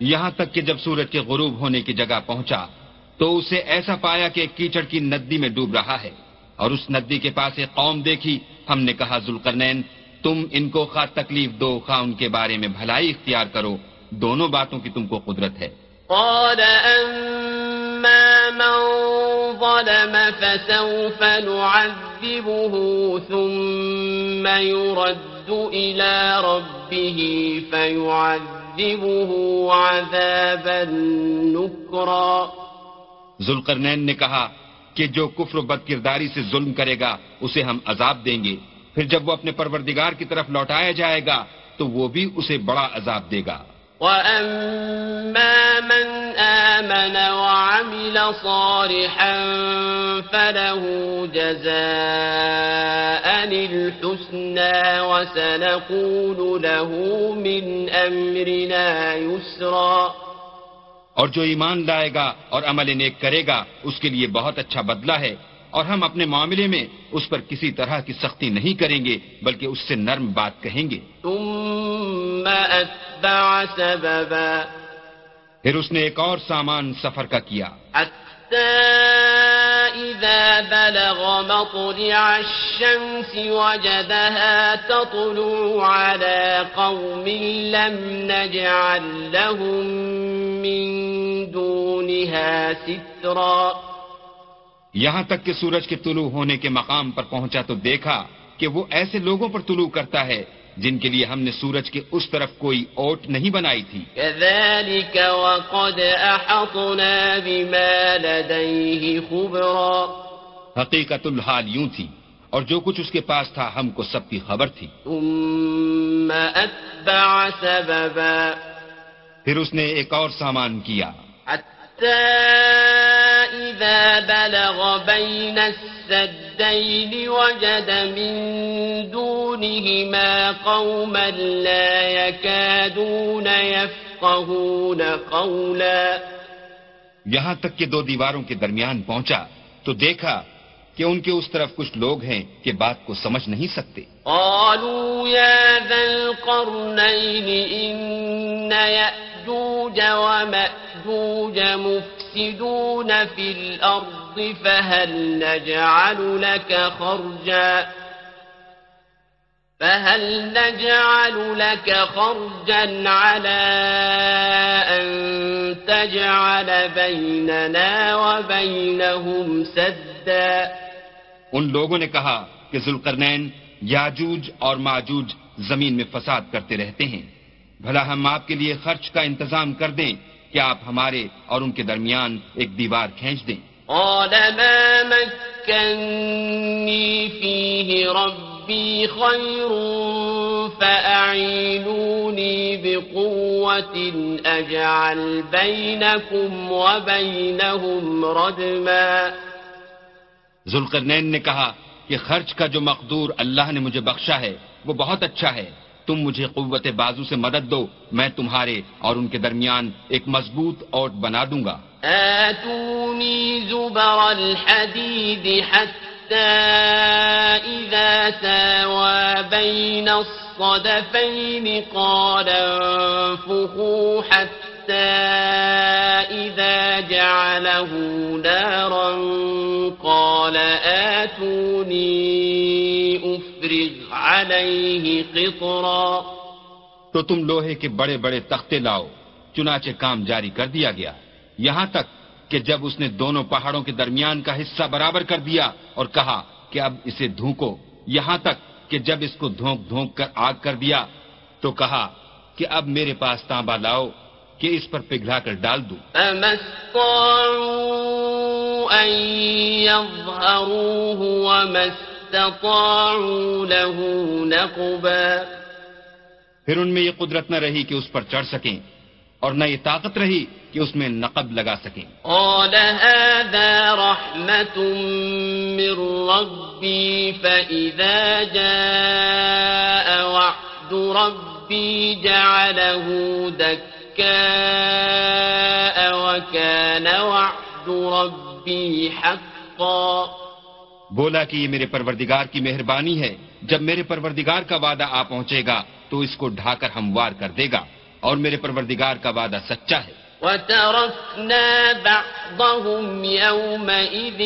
یہاں تک کہ جب سورج کے غروب ہونے کی جگہ پہنچا تو اسے ایسا پایا کہ کیچڑ کی ندی میں ڈوب رہا ہے۔ اور اس ندی کے پاس ایک قوم دیکھی۔ ہم نے کہا ذوالقرنین تم ان کو خواہ تکلیف دو خواہ ان کے بارے میں بھلائی اختیار کرو۔ دونوں باتوں کی تم کو قدرت ہے۔ قال اما من ظلم فسوف نعذبه ثم يرد يرد إلى ربه فيعذبه عذابا نكرا۔ ذوالقرنین نے کہا کہ جو کفر و بد کرداری سے ظلم کرے گا، اسے ہم عذاب دیں گے۔ پھر جب وہ اپنے پروردگار کی طرف لوٹایا جائے گا، تو وہ بھی اسے بڑا عذاب دے گا۔ وَأَمَّا مَنْ آمَنَ وَعَمِلَ صَالِحًا فَلَهُ جَزَاءً الْحُسْنَى وَسَنَقُولُ لَهُ مِنْ أَمْرِنَا يُسْرًا اور جو ایمان لائے گا اور عمل نیک کرے گا، اس کے لیے بہت اچھا بدلہ ہے۔ اور ہم اپنے معاملے میں اس پر کسی طرح کی سختی نہیں کریں گے بلکہ اس سے نرم بات کہیں گے۔ ثم أتبع سببا۔ پھر اس نے ایک اور سامان سفر کا کیا۔ إذا بلغ مطلع الشمس وجدها تطلع على قوم لم نجعل لهم من دونها سترا۔ یہاں تک کہ سورج کے طلوع ہونے کے مقام پر پہنچا تو دیکھا کہ وہ ایسے لوگوں پر طلوع کرتا ہے جن کے لیے ہم نے سورج کے اس طرف کوئی اوٹ نہیں بنائی تھی۔ كذلك وقد أحطنا بما لديه خبرا۔ حقیقت الحال یوں تھی اور جو کچھ اس کے پاس تھا ہم کو سب کی خبر تھی۔ ثم أتبع سببا۔ پھر اس نے ایک اور سامان کیا۔ إذا بلغ بين السدين وجد من دونهما قوما لا يكادون يفقهون قولا یہاں تک کہ دو دیواروں کے درمیان پہنچا تو دیکھا کہ ان کے اس طرف کچھ لوگ ہیں کہ بات کو سمجھ نہیں سکتے۔ قالوا يا ذا القرنين إن يأجوج ومأجوج مفسدون في الأرض فهل نجعل لك خرجا فهل نجعل لك خرجا على أن تجعل بيننا وبينهم سدا ان لوگوں نے کہا کہ ذوالقرنین یاجوج اور ماجوج زمین میں فساد کرتے رہتے ہیں۔ بھلا ہم آپ کے لیے خرچ کا انتظام کر دیں کہ آپ ہمارے اور ان کے درمیان ایک دیوار کھینچ دیں۔ قال ما مكني فيه ربي خير فأعينوني بقوة أجعل بينكم وبينهم ردما۔ ذوالقرنین نے کہا کہ خرچ کا جو مقدور اللہ نے مجھے بخشا ہے، وہ بہت اچھا ہے۔ تم مجھے قوت بازو سے مدد دو، میں تمہارے اور ان کے درمیان ایک مضبوط اوٹ بنا دوں گا۔ آتوني زبر الحديد حتى إذا ساوى بين الصدفين قال انفخوا حتى إذا جعله نارا قال آتوني أفرغ عليه قطرا تو تم لوہے کے بڑے بڑے تختے لاؤ، چنانچہ کام جاری کر دیا گیا۔ یہاں تک کہ جب اس نے دونوں پہاڑوں کے درمیان کا حصہ برابر کر دیا اور کہا کہ اب اسے دھونکو، یہاں تک کہ جب اس کو دھونک دھونک کر آگ کر دیا تو کہا کہ اب میرے پاس تانبا لاؤ کہ اس پر پگھلا کر ڈال دوں۔ فما استطاعوا أن يظهروه وما استطاعوا له نقبا۔ پھر ان میں یہ قدرت نہ رہی کہ اس پر چڑھ سکیں اور نہ یہ طاقت رہی کہ اس میں نقب لگا سکیں۔ قال هذا رحمة من ربي فإذا جاء وعد ربي جعله دكاء وكان وعد ربي حقا بولا کہ یہ میرے پروردگار کی مہربانی ہے جب میرے پروردگار کا وعدہ آ پہنچے گا تو اس کو ڈھا کر ہموار کر دے گا اور میرے پروردگار کا وعدہ سچا ہے۔ وتركنا بعضهم يومئذ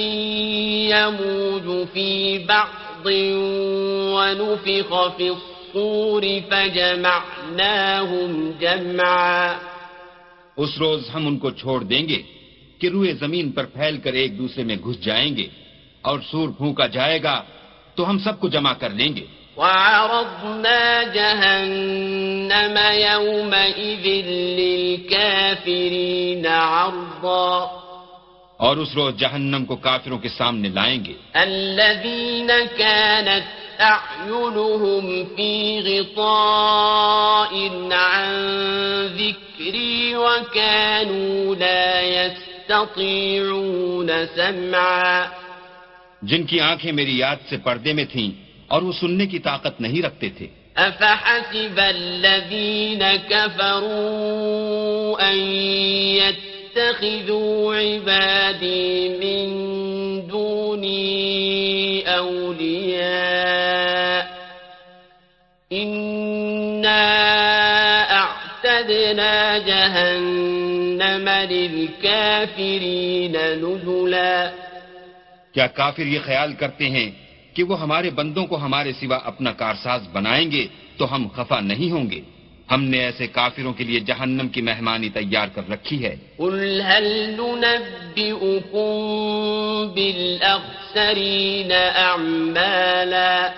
يموج في بعض ونفخ في الصور فجمعناهم جمعا۔ اس روز ہم ان کو چھوڑ دیں گے کہ روئے زمین پر پھیل کر ایک دوسرے میں گھس جائیں گے اور سور پھونکا جائے گا تو ہم سب کو جمع کر لیں گے۔ وعرضنا جهنم يومئذ للكافرين عرضا۔ اور اس روز جہنم کو کافروں کے سامنے لائیں گے۔ الذين كانت أعينهم في غطاء عن ذكري وكانوا لا يستطيعون سمعا۔ جن کی آنکھیں میری یاد سے پردے میں تھیں اور وہ سننے کی طاقت نہیں رکھتے تھے۔ أفحسب الذين كفروا أن يتخذوا عبادي من دوني أولياء. إنا أعتدنا جهنم للكافرين نزلا. کیا کافر یہ خیال کرتے ہیں کہ وہ ہمارے بندوں کو ہمارے سوا اپنا کارساز بنائیں گے تو ہم خفا نہیں ہوں گے؟ ہم نے ایسے کافروں کے لیے جہنم کی مہمانی تیار کر رکھی ہے۔ قل هل ننبئكم بالأخسرين أعمالا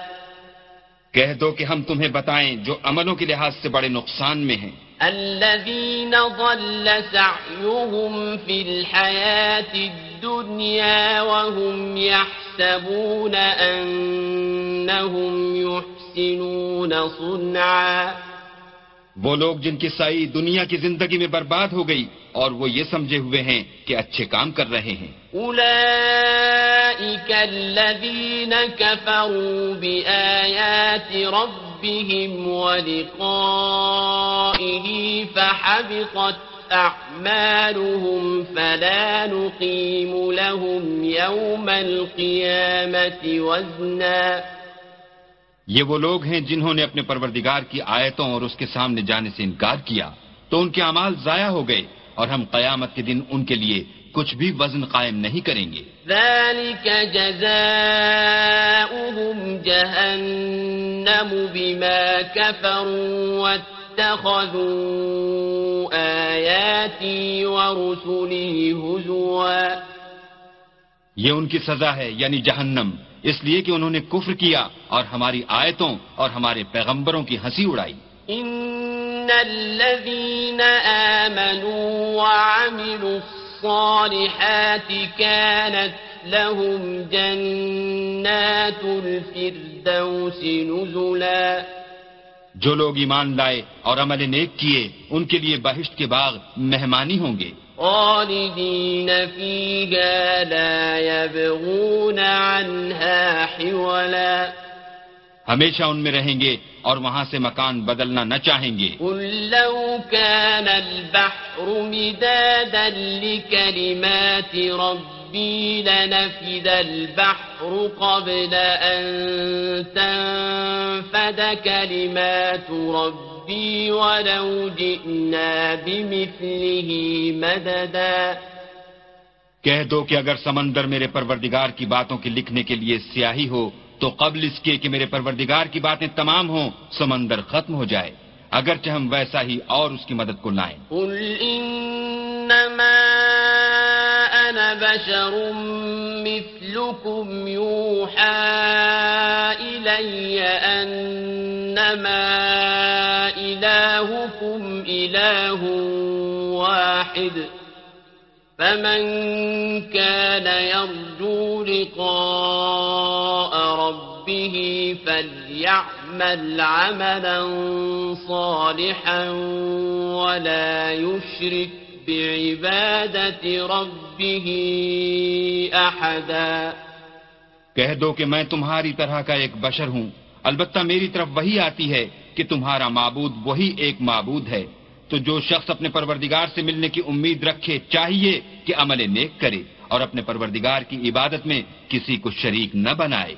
کہہ دو کہ ہم تمہیں بتائیں جو عملوں کے لحاظ سے بڑے نقصان میں ہیں۔ الذين ضل سعيهم في الحياة الدنيا وهم يحسبون أنهم يحسنون صنعا وہ لوگ جن کی سائی دنیا کی زندگی میں برباد ہو گئی اور وہ یہ سمجھے ہوئے ہیں کہ اچھے کام کر رہے ہیں۔ أولئك الذين كفروا بآيات ربهم ولقائه فحبطت أعمالهم فلا نقيم لهم يوم القيامة وزنا۔ یہ وہ لوگ ہیں جنہوں نے اپنے پروردگار کی آیتوں اور اس کے سامنے جانے سے انکار کیا۔ تو ان کے اعمال ضائع ہو گئے اور ہم قیامت کے دن ان کے لیے کچھ بھی وزن قائم نہیں کریں گے۔ ذلك جزاؤهم جهنم بما كفروا واتخذوا آياتي ورسلي هزوا۔ یہ ان کی سزا ہے یعنی جہنم۔ اس لیے کہ انہوں نے کفر کیا اور ہماری آیتوں اور ہمارے پیغمبروں کی ہنسی اڑائی۔ إن الذين آمنوا وعملوا الصالحات كانت لهم جنات الفردوس نزلا۔ جو لوگ ایمان لائے اور عمل نیک کیے ان کے لیے بہشت کے باغ مہمانی ہوں گے۔ خالدين فيها لا يبغون عنها حولا. ہمیشہ ان میں رہیں گے اور وہاں سے مکان بدلنا نہ چاہیں گے۔ قل لو كان البحر مدادا لكلمات ربي لنفد البحر قبل أن تنفد كلمات ربي ولو جئنا بمثله مددا کہہ دو کہ اگر سمندر میرے پروردگار کی باتوں کے لکھنے کے لیے سیاہی ہو تو قبل اس کے کہ میرے پروردگار کی باتیں تمام ہوں سمندر ختم ہو جائے۔ اگرچہ ہم ویسا ہی اور اس کی مدد کو لائیں۔ قل إنما بشر مثلكم يوحى إلي أنما إلهكم إله واحد فمن كان يرجو لقاء ربه فليعمل عملا صالحا ولا يشرك بعبادة ربه أحدا۔ کہہ دو کہ میں تمہاری طرح کا ایک بشر ہوں۔ البتہ میری طرف وہی آتی ہے کہ تمہارا معبود وہی ایک معبود ہے۔ تو جو شخص اپنے پروردگار سے ملنے کی امید رکھے، چاہیے کہ عمل نیک کرے اور اپنے پروردگار کی عبادت میں کسی کو شریک نہ بنائے۔